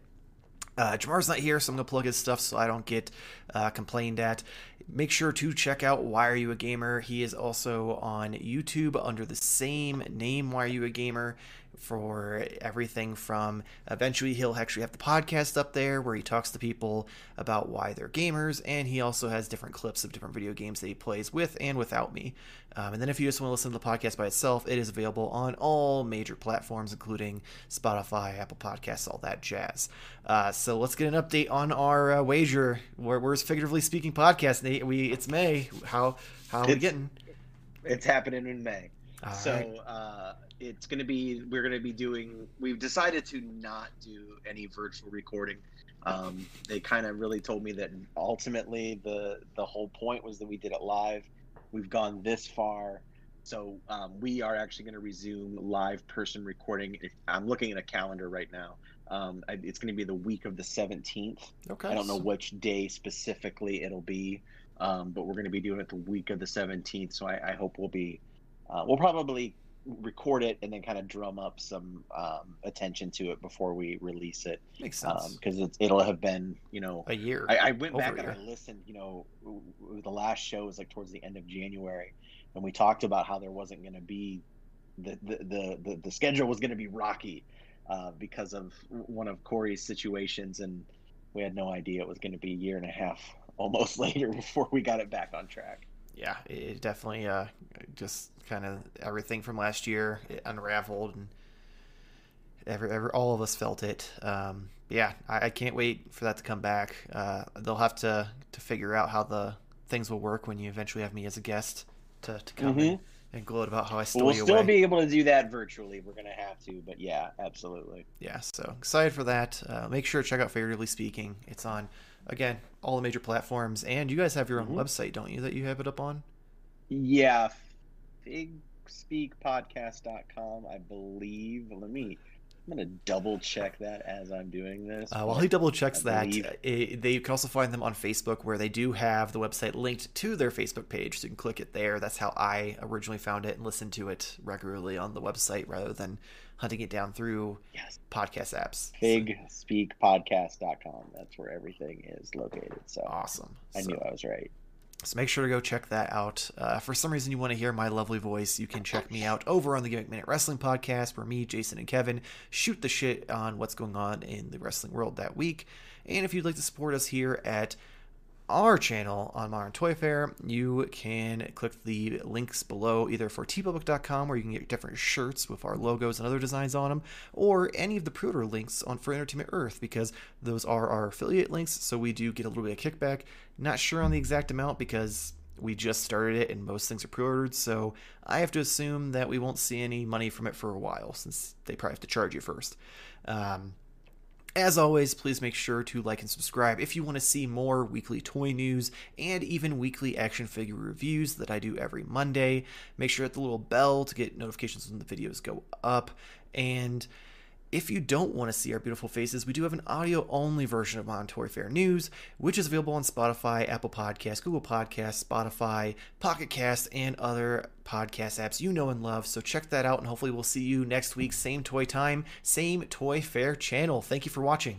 Uh, Jamar's not here, so I'm going to plug his stuff so I don't get uh, complained at. Make sure to check out Why Are You a Gamer? He is also on YouTube under the same name, Why Are You a Gamer? For everything from eventually he'll actually have the podcast up there where he talks to people about why they're gamers, and he also has different clips of different video games that he plays with and without me. Um, and then if you just want to listen to the podcast by itself, it is available on all major platforms, including Spotify, Apple Podcasts, all that jazz. Uh, so let's get an update on our uh, wager. Where, where's figuratively speaking podcast? Nate, we it's May. How how are we It's- getting? It's happening in May. All so right. uh, it's going to be we're going to be doing we've decided to not do any virtual recording. Um, they kind of really told me that ultimately the the whole point was that we did it live. We've gone this far. So um, we are actually going to resume live person recording. If, i'm looking at a calendar right now. Um, it's going to be the week of the 17th okay. I don't know which day specifically it'll be, um, but we're going to be doing it the week of the 17th. So I, I hope we'll be, uh, we'll probably record it and then kind of drum up some um, attention to it before we release it Makes sense. because it's it'll have been, you know, a year. I, I went back and I listened. You know, the last show was like towards the end of January, and we talked about how there wasn't going to be the the, the the the schedule was going to be rocky uh, because of one of Corey's situations, and we had no idea it was going to be a year and a half *laughs* almost later before we got it back on track. Yeah, it definitely uh, just kind of everything from last year it unraveled, and every, every all of us felt it. Um, yeah, I, I can't wait for that to come back. Uh, they'll have to to figure out how the things will work when you eventually have me as a guest to, to come in and gloat about how I stole We'll still away. be able to do that virtually. We're going to have to, but yeah, absolutely. yeah, so excited for that. Uh, make sure to check out Figuratively Speaking. It's on again all the major platforms, and you guys have your own Mhm. website, don't you? That you have it up on. Yeah, figspeakpodcast.com, I believe. Let me. I'm gonna double check that as I'm doing this. Uh, while he double checks that, uh, it, they can also find them on Facebook, where they do have the website linked to their Facebook page, so you can click it there. That's how I originally found it and listened to it regularly on the website, rather than hunting it down through Yes, podcast apps. figspeakpodcast.com. That's where everything is located. So awesome. I So- knew I was right. So make sure to go check that out. Uh, for some reason you want to hear my lovely voice, you can check me out over on the Gimmick Minute Wrestling Podcast, where me, Jason, and Kevin shoot the shit on what's going on in the wrestling world that week. And if you'd like to support us here at our channel on Modern Toy Fair, you can click the links below either for teepublic.com where you can get different shirts with our logos and other designs on them, or any of the pre-order links on for Entertainment Earth because those are our affiliate links, so we do get a little bit of kickback. Not sure on the exact amount because we just started it and most things are pre-ordered, so I have to assume that we won't see any money from it for a while since they probably have to charge you first. Um, as always, please make sure to like and subscribe if you want to see more weekly toy news and even weekly action figure reviews that I do every Monday. Make sure to hit the little bell to get notifications when the videos go up. And If you don't want to see our beautiful faces, we do have an audio only version of Modern Fair News, which is available on Spotify, Apple Podcasts, Google Podcasts, Spotify, Pocket Cast, and other podcast apps you know and love. So check that out, and hopefully, we'll see you next week. Same toy time, same Toy Fair channel. Thank you for watching.